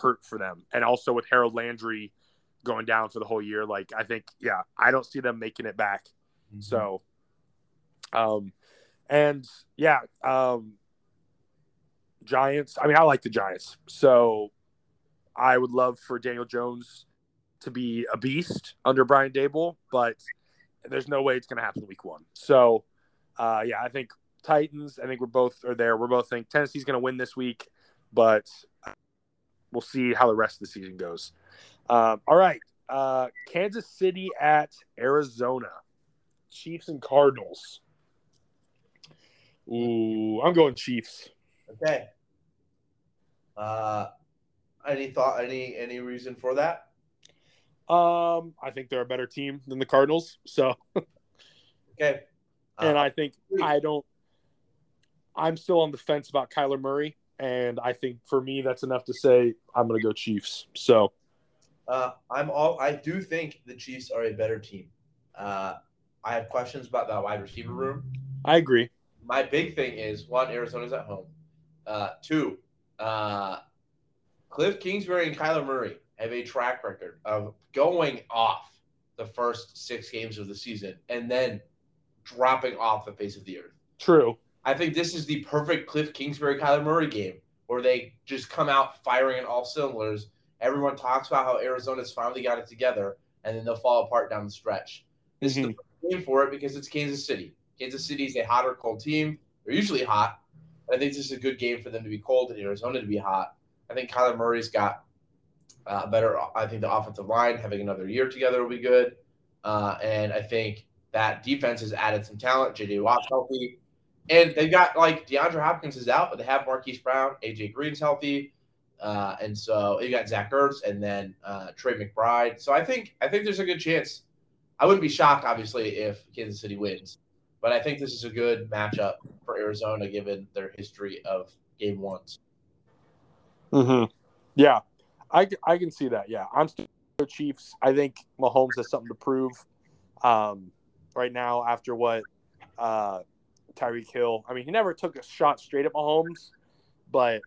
hurt for them, and also with Harold Landry going down for the whole year, like I think, yeah, I don't see them making it back. So, um, and yeah, um, Giants. I mean, I like the Giants, so I would love for Daniel Jones to be a beast under Brian Daboll, but there's no way it's going to happen week one. So, uh, yeah, I think Titans. I think we're both are there. We're both think Tennessee's going to win this week, but we'll see how the rest of the season goes. Um, all right, uh, Kansas City at Arizona. Chiefs and Cardinals. Ooh, I'm going Chiefs. Okay. Uh, any thought? Any any reason for that? Um, I think they're a better team than the Cardinals. So, Okay. and Uh, I think I don't. I'm still on the fence about Kyler Murray, and I think for me that's enough to say I'm going to go Chiefs. So, Uh, I'm all. I do think the Chiefs are a better team. Uh, I have questions about the wide receiver room. I agree. My big thing is one, Arizona's at home. Uh, two, uh, Cliff Kingsbury and Kyler Murray have a track record of going off the first six games of the season and then dropping off the face of the earth. True. I think this is the perfect Cliff Kingsbury Kyler Murray game where they just come out firing on all cylinders. Everyone talks about how Arizona's finally got it together, and then they'll fall apart down the stretch. This is the perfect game for it because it's Kansas City. Kansas City is a hot or cold team. They're usually hot. I think this is a good game for them to be cold and Arizona to be hot. I think Kyler Murray's got uh, better. I think the offensive line having another year together will be good, uh, and I think that defense has added some talent. J.J. Watt's healthy. And they've got like DeAndre Hopkins is out, but they have Marquise Brown, AJ Green's healthy, uh, and so you got Zach Ertz and then uh, Trey McBride. So I think I think there's a good chance. I wouldn't be shocked, obviously, if Kansas City wins, but I think this is a good matchup for Arizona given their history of game ones. hmm Yeah, I, I can see that. Yeah, I'm still Chiefs. I think Mahomes has something to prove um, right now after what uh, Tyreek Hill. I mean, he never took a shot straight at Mahomes, but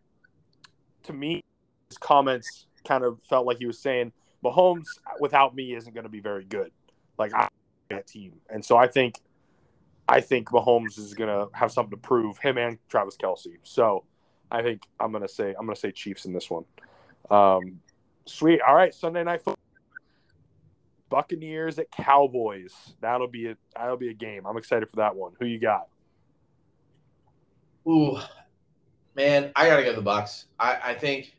to me, his comments kind of felt like he was saying Mahomes without me isn't going to be very good. Like I'm that team, and so I think I think Mahomes is going to have something to prove. Him and Travis Kelce. So. I think I'm gonna say I'm gonna say Chiefs in this one. Um, sweet. All right, Sunday night football. Buccaneers at Cowboys. That'll be a that'll be a game. I'm excited for that one. Who you got? Ooh, man, I gotta go the Bucks. I, I think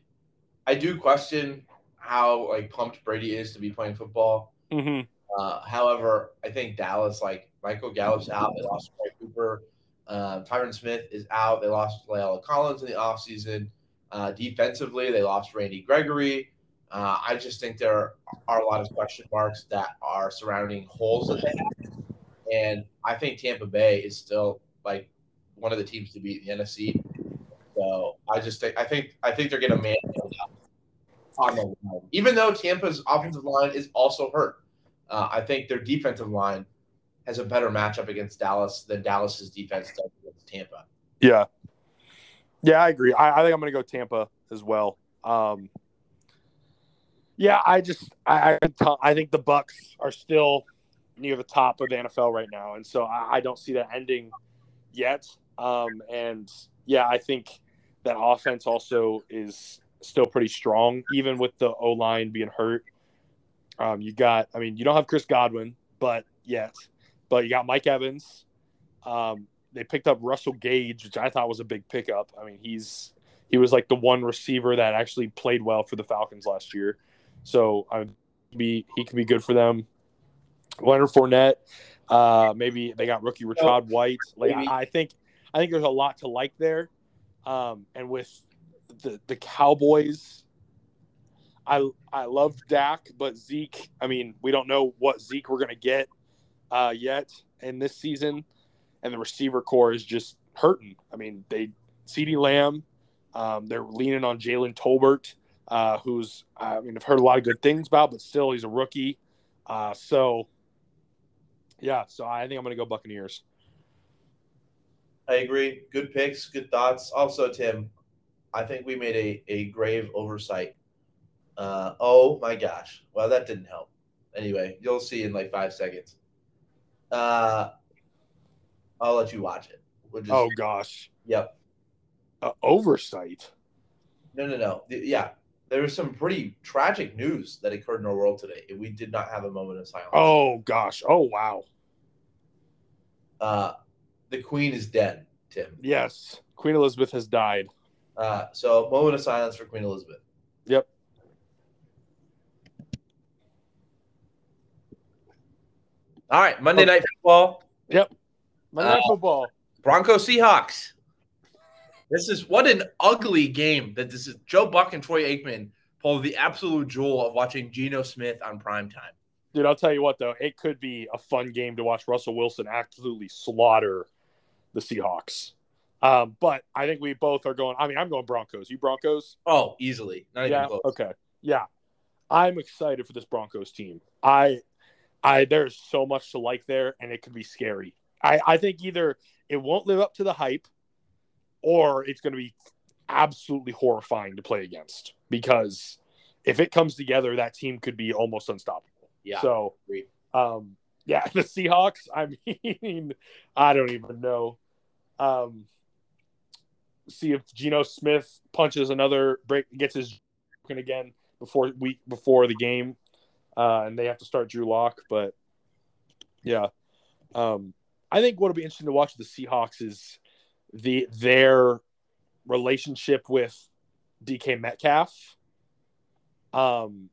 I do question how like pumped Brady is to be playing football. Mm-hmm. Uh, however, I think Dallas, like Michael Gallup's out. They lost Troy Cooper. Uh, Tyron Smith is out. They lost La'el Collins in the offseason. Uh, defensively, they lost Randy Gregory. Uh, I just think there are a lot of question marks that are surrounding holes that they have. And I think Tampa Bay is still like one of the teams to beat in the NFC. So I just think I think I think they're gonna manhandle them on the line. Even though Tampa's offensive line is also hurt. Uh, I think their defensive line has a better matchup against Dallas than Dallas's defense does against Tampa. Yeah. Yeah, I agree. I, I think I'm going to go Tampa as well. Um, yeah, I just I I, I think the Bucks are still near the top of the NFL right now, and so I, I don't see that ending yet. Um, and yeah, I think that offense also is still pretty strong, even with the O line being hurt. Um, you got, I mean, you don't have Chris Godwin, but yet, but you got Mike Evans. Um, they picked up Russell Gage, which I thought was a big pickup. I mean, he's he was like the one receiver that actually played well for the Falcons last year, so I would be he could be good for them. Leonard Fournette, uh, maybe they got rookie Rachaad White. Like I think I think there's a lot to like there, um, and with the the Cowboys. I I love Dak, but Zeke. I mean, we don't know what Zeke we're gonna get uh, yet in this season, and the receiver corps is just hurting. I mean, they CeeDee Lamb, um, they're leaning on Jalen Tolbert, uh, who's I mean I've heard a lot of good things about, but still he's a rookie. Uh, so yeah, so I think I'm gonna go Buccaneers. I agree. Good picks, good thoughts. Also, Tim, I think we made a, a grave oversight. Uh, oh my gosh. Well, that didn't help. Anyway, you'll see in like five seconds. Uh, I'll let you watch it. We'll just, Oh gosh, Yep. uh, oversight. No, no, no. Yeah. There was some pretty tragic news that occurred in our world today. We did not have a moment of silence. Oh gosh. Oh wow. Uh, the Queen is dead, Tim. Yes, Queen Elizabeth has died. Uh, so, moment of silence for Queen Elizabeth. Yep. All right, Monday Night Football. Yep. Monday Night Uh, Football. Bronco Seahawks. This is what an ugly game that this is. Joe Buck and Troy Aikman pulled the absolute jewel of watching Geno Smith on prime time. Dude, I'll tell you what though, it could be a fun game to watch Russell Wilson absolutely slaughter the Seahawks. Um, but I think we both are going. I mean, I'm going Broncos. You Broncos? Oh, easily. Not even yeah. close. Okay. Yeah. I'm excited for this Broncos team. I, I there's so much to like there, and it could be scary. I I think either it won't live up to the hype, or it's going to be absolutely horrifying to play against because if it comes together, that team could be almost unstoppable. Yeah. So, um, yeah, the Seahawks. I mean, I don't even know. Um, see if Geno Smith punches another break, gets his broken again before week before the game, uh, and they have to start Drew Lock. But yeah, um, I think what'll be interesting to watch the Seahawks is the their relationship with DK Metcalf, um,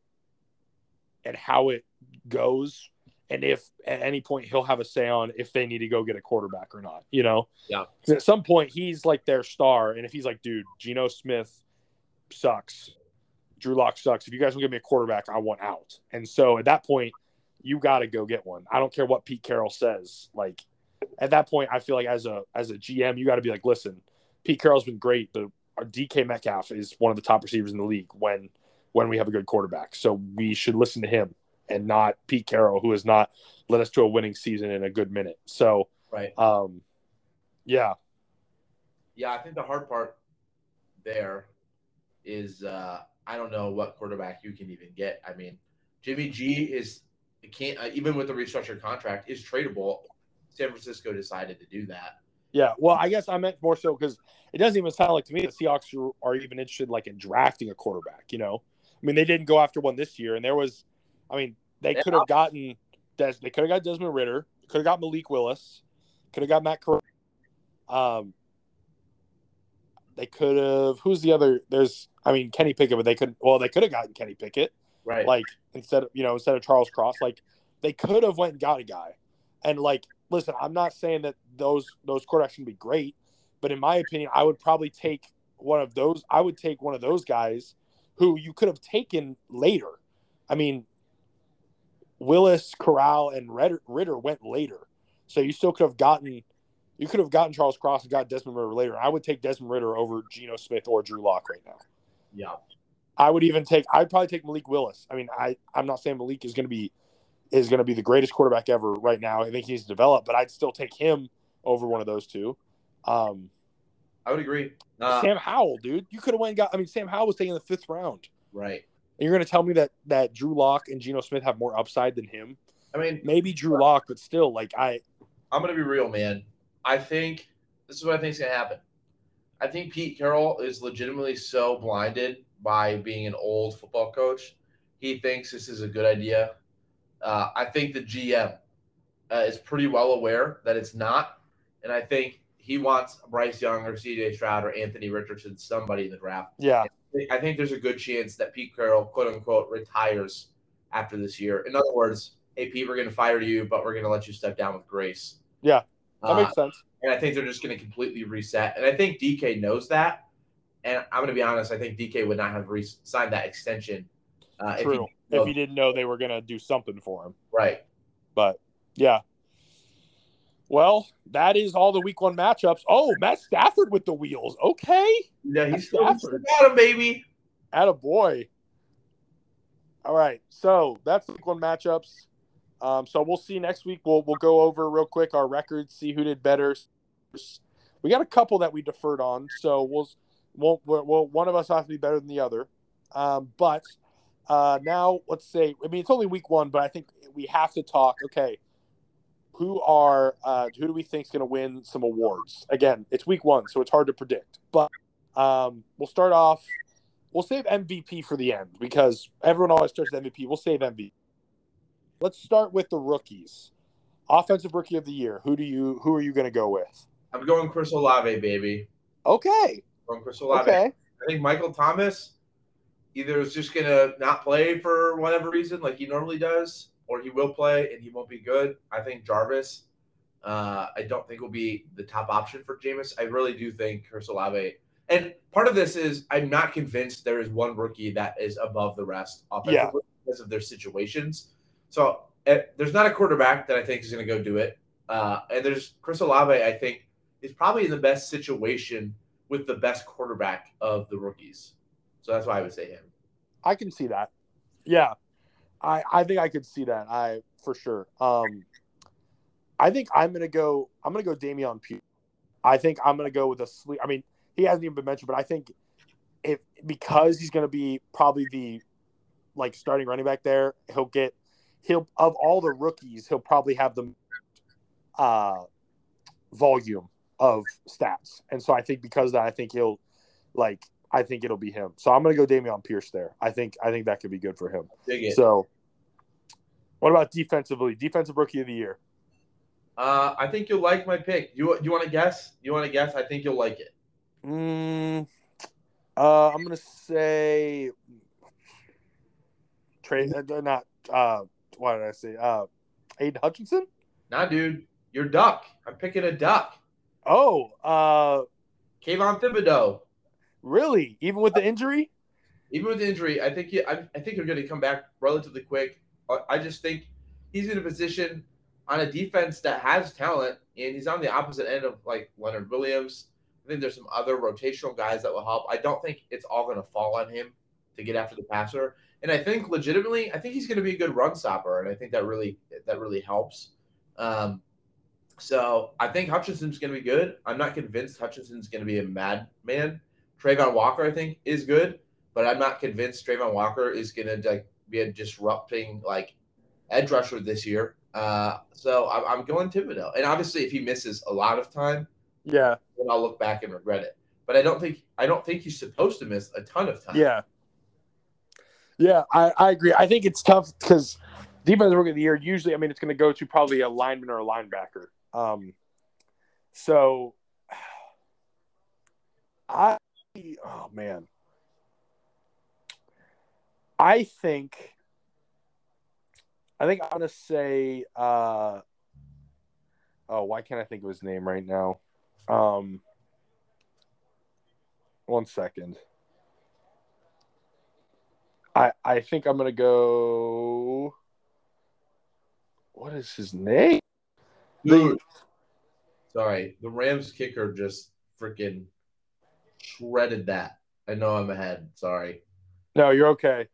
and how it goes, and if at any point he'll have a say on if they need to go get a quarterback or not. You know, Yeah. at some point he's like their star, and if he's like, dude, Geno Smith sucks, Drew Lock sucks. If you guys will give me a quarterback, I want out. And so at that point, you got to go get one. I don't care what Pete Carroll says. Like at that point, I feel like as a as a GM, you got to be like, listen, Pete Carroll's been great, but our DK Metcalf is one of the top receivers in the league when when we have a good quarterback. So we should listen to him and not Pete Carroll, who has not led us to a winning season in a good minute. So Right. um, yeah, Yeah, I think the hard part there is uh, I don't know what quarterback you can even get. I mean, Jimmy G is can't uh, even with the restructured contract is tradable. San Francisco decided to do that. Yeah, well, I guess I meant more so because it doesn't even sound like to me the Seahawks are, are even interested like in drafting a quarterback. You know, I mean, they didn't go after one this year, and there was, I mean, they could have gotten Des, they could have got Desmond Ridder, could have got Malik Willis, could have got Matt Corral. Um, they could have. Who's the other? There's, I mean, Kenny Pickett, but they could. Well, they could have gotten Kenny Pickett Right. like instead of you know instead of Charles Cross, like they could have went and got a guy. And like, listen, I'm not saying that those those quarterbacks can be great, but in my opinion, I would probably take one of those. I would take one of those guys who you could have taken later. I mean, Willis, Corral, and Ridder, Ridder went later, so you still could have gotten you could have gotten Charles Cross and got Desmond Ridder later. I would take Desmond Ridder over Geno Smith or Drew Lock right now. Yeah. I would even take. I'd probably take Malik Willis. I mean, I I'm not saying Malik is going to be is going to be the greatest quarterback ever right now. I think he's developed, but I'd still take him over one of those two. Um, I would agree. Uh, Sam Howell, dude, you could have went and got. I mean, Sam Howell was taken in the fifth round, right. And you're going to tell me that that Drew Lock and Geno Smith have more upside than him? I mean, Maybe Drew Lock, but still, like I, I'm gonna be real, man. I think this is what I think is gonna happen. I think Pete Carroll is legitimately so blinded by being an old football coach. He thinks this is a good idea. Uh, I think the GM uh, is pretty well aware that it's not, and I think he wants Bryce Young or C.J. Stroud or Anthony Richardson, somebody in the draft. yeah, I think there's a good chance that Pete Carroll, quote unquote, retires after this year. In other words, hey Pete, we're going to fire you, but we're going to let you step down with grace. Yeah, that Uh, makes sense. and I think they're just going to completely reset. And I think DK knows that. And I'm going to be honest, I think DK would not have re- signed that extension. Uh, if he, If he didn't know they were going to do something for him, right. but yeah. Well, that is all the week one matchups. Oh, Matt Stafford with the wheels. Okay. Yeah, he's That's still, Stafford. still got him, baby. At a boy. All right, so that's week one matchups. Um, so we'll see next week. We'll we'll go over real quick our records, see who did better. We got a couple that we deferred on, so we'll we'll, we'll one of us has to be better than the other. Um, but uh, now let's say, I mean, it's only week one, but I think we have to talk. Okay, who are uh, who do we think is going to win some awards? Again, it's week one, so it's hard to predict. But um, we'll start off. We'll save MVP for the end because everyone always starts with MVP. We'll save MVP. Let's start with the rookies. Offensive rookie of the year. Who do you? Who are you going to go with? I'm going Chris Olave, baby. Okay. going Chris Olave. Okay. I think Michael Thomas either is just gonna not play for whatever reason, like he normally does, or he will play and he won't be good. I think Jarvis, uh, I don't think will be the top option for Jameis. I really do think Chris Olave. And part of this is I'm not convinced there is one rookie that is above the rest offensively because of their situations. So eh, there's not a quarterback that I think is going to go do it. Uh, and there's Chris Olave, I think, is probably in the best situation with the best quarterback of the rookies. So that's why I would say him. I can see that. Yeah. I I think I could see that. I for sure. Um I think I'm gonna go I'm gonna go Damian Pugh. I think I'm gonna go with a sleep I mean, he hasn't even been mentioned, but I think if because he's gonna be probably the like starting running back there, he'll get he'll of all the rookies, he'll probably have the uh volume of stats. And so I think because of that I think he'll like I think it'll be him. So I'm gonna go Dameon Pierce there. I think I think that could be good for him. So what about defensively? Defensive rookie of the year. Uh, I think you'll like my pick. You you want to guess? You want to guess? I think you'll like it. Mm, uh, I'm gonna say Trey. Uh, not uh, what did I say? Uh, Aidan Hutchinson. Nah, dude, you're duck. I'm picking a duck. Oh, uh, Kayvon Thibodeaux. Really? Even with the injury? Even with the injury, I think he, I, I think you're going to come back relatively quick. I, I just think he's in a position on a defense that has talent, and he's on the opposite end of like Leonard Williams. I think there's some other rotational guys that will help. I don't think it's all going to fall on him to get after the passer. And I think legitimately, I think he's going to be a good run stopper, and I think that really that really helps. Um, so I think Hutchinson's going to be good. I'm not convinced Hutchinson's going to be a madman. Travon Walker, I think, is good, but I'm not convinced Travon Walker is going to like be a disrupting like edge rusher this year. Uh, so I'm, I'm going Thibodeaux, and obviously, if he misses a lot of time, Yeah, then I'll look back and regret it. But I don't think I don't think he's supposed to miss a ton of time. yeah, yeah. I, I agree. I think it's tough because defensive rookie of the year usually. I mean, it's going to go to probably a lineman or a linebacker. Um, so I oh man. I think I think I'm gonna say uh oh why can't I think of his name right now? Um one second. I I think I'm gonna go. What is his name? Dude, sorry, the Rams kicker just freaking shredded that. I know I'm ahead. Sorry. No, you're okay.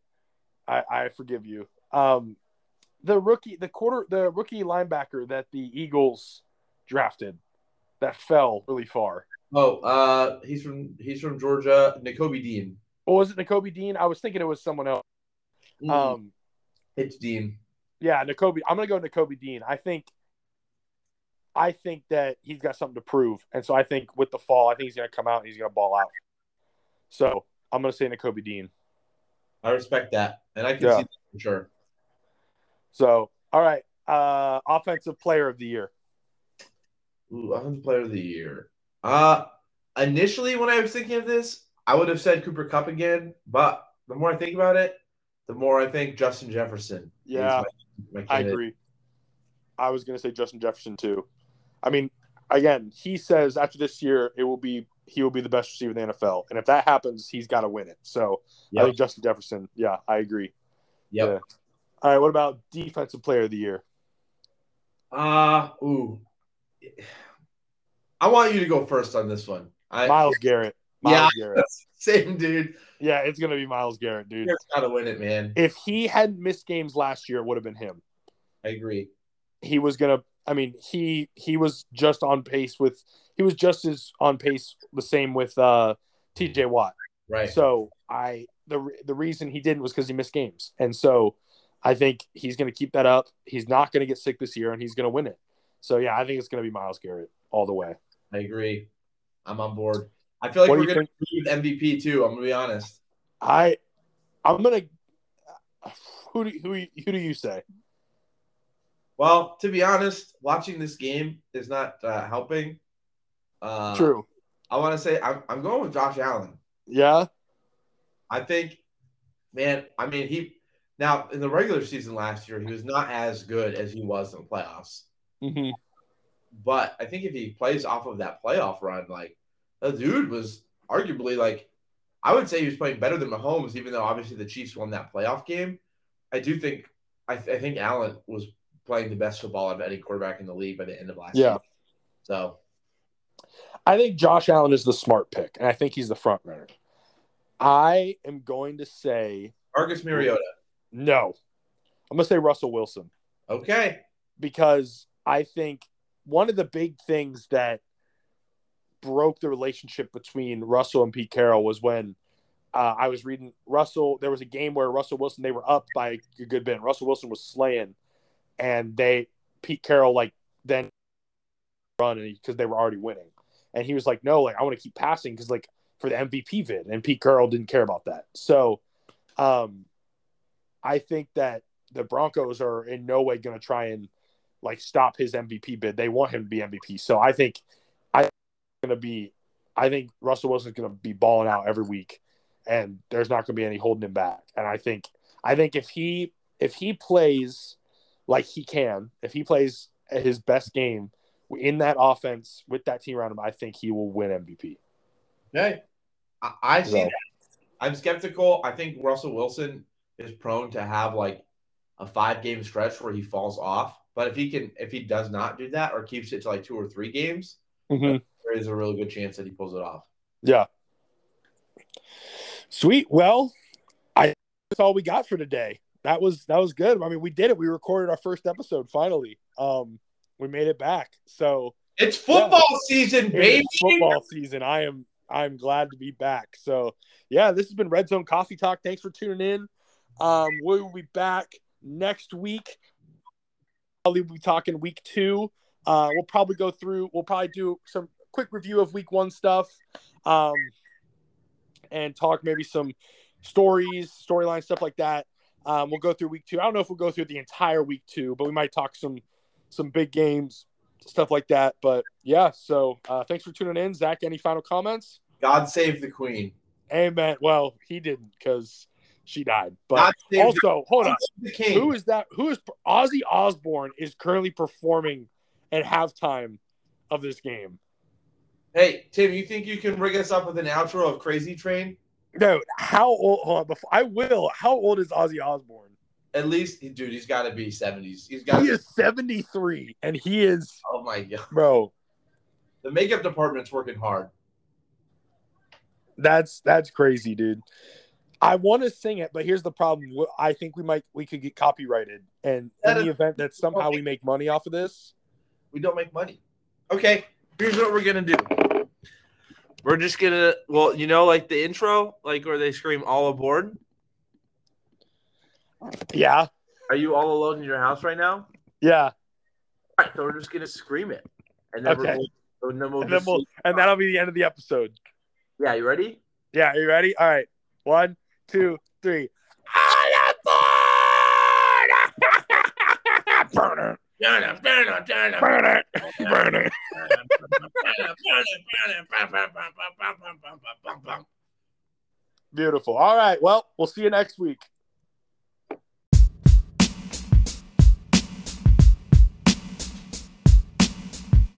I I forgive you. Um, the rookie, the quarter, the rookie linebacker that the Eagles drafted that fell really far. Oh, uh, he's from he's from Georgia. Nakobe Dean. Or was it Nakobe Dean? I was thinking it was someone else. Mm, Um, it's Dean. yeah, Nakobe. I'm gonna go Nakobe Dean. I think. I think that he's got something to prove, and so I think with the fall, I think he's gonna come out and he's gonna ball out. So I'm gonna say Nakobe Dean. I respect that, and I can Yeah. see that for sure. So all right, uh, offensive player of the year. Ooh, offensive player of the year. Uh initially when I was thinking of this, I would have said Cooper Kupp again, but the more I think about it, the more I think Justin Jefferson. Yeah, my, my I agree. I was gonna say Justin Jefferson too. I mean, again, he says after this year, it will be he will be the best receiver in the NFL, and if that happens, he's got to win it. So I think Justin Jefferson. Yeah, I agree. Yep. Yeah. All right, what about defensive player of the year? Uh ooh. I want you to go first on this one. I Myles Garrett. Myles Garrett. same dude. Yeah, it's gonna be Myles Garrett, dude. He's gotta win it, man. If he hadn't missed games last year, it would have been him. I agree. He was gonna. I mean, he he was just on pace with. He was just as on pace the same with uh, T.J. Watt. Right. So I the the reason he didn't was because he missed games, and so I think he's going to keep that up. He's not going to get sick this year, and he's going to win it. So yeah, I think it's going to be Myles Garrett all the way. I agree. I'm on board. I feel like What we're gonna agree with MVP too. I'm gonna be honest. I I'm gonna who do who who do you say? Well, to be honest, watching this game is not uh, helping. Uh, True. I want to say I'm, I'm going with Josh Allen. Yeah. I think, man, I mean, he now in the regular season last year, he was not as good as he was in the playoffs. hmm But I think if he plays off of that playoff run, like the dude was arguably like, I would say he was playing better than Mahomes, even though obviously the Chiefs won that playoff game. I do think, I, th- I think Allen was playing the best football of any quarterback in the league by the end of last Yeah. season. So I think Josh Allen is the smart pick, and I think he's the front runner. I am going to say Marcus Mariota. no. I'm going to say Russell Wilson. Okay. because I think one of the big things that broke the relationship between Russell and Pete Carroll was when uh, I was reading Russell. There was a game where Russell Wilson they were up by a good bit. Russell Wilson was slaying, and they Pete Carroll like then run because they were already winning, and he was like, "No, like I want to keep passing because like for the MVP vid," and Pete Carroll didn't care about that. So, um, I think that the Broncos are in no way going to try and like stop his MVP bid. They want him to be MVP. So I think I going to be. I think Russell Wilson's going to be balling out every week, and there's not going to be any holding him back. And I think I think if he if he plays like he can, if he plays his best game in that offense with that team around him, I think he will win MVP. Okay. I, I see So- that. I'm skeptical. I think Russell Wilson is prone to have like a five game stretch where he falls off. But if he can, if he does not do that or keeps it to like two or three games, mm-hmm. there is a really good chance that he pulls it off. Yeah. Sweet. Well, I that's all we got for today. That was that was good. I mean, we did it. We recorded our first episode finally. Um, we made it back. So It's football season, baby. football season. I am I'm glad to be back. So yeah, this has been RedZone Coffee Talk. Thanks for tuning in. Um, we will be back next week. Probably be talking week two. Uh, we'll probably go through. We'll probably do some quick review of week one stuff, um, and talk maybe some stories, storyline stuff like that. Um, we'll go through week two. I don't know if we'll go through the entire week two, but we might talk some some big games, stuff like that. But yeah, so uh, thanks for tuning in, Zach. Any final comments? God save the queen. Amen. Well, he didn't because she died. But also, hold the, on. the king. Who is that? Who is Ozzy Osbourne is currently performing at halftime of this game? hey, Tim, you think you can rig us up with an outro of Crazy Train? Dude, how old? Hold on, before, I will. How old is Ozzy Osbourne? At least, dude, he's got to be seventies. He's got. He is 73, and he is, Oh my god, bro. the makeup department's working hard. That's that's crazy, dude. I want to sing it, but here's the problem. I think we might we could get copyrighted, and That in the is- event that somehow we make money off of this, We don't make money. Okay, here's what we're gonna do. We're just gonna, well, you know, like the intro, like where they scream "all aboard." yeah, Are you all alone in your house right now? yeah, All right, so we're just gonna scream it, and then Okay. we'll, and then we'll and then we'll, and that'll be the end of the episode. yeah. You ready? Yeah, you ready? All right, one, two, three. All aboard! Burn it, burn it, burn it. burn it. Beautiful. All right. Well, we'll see you next week.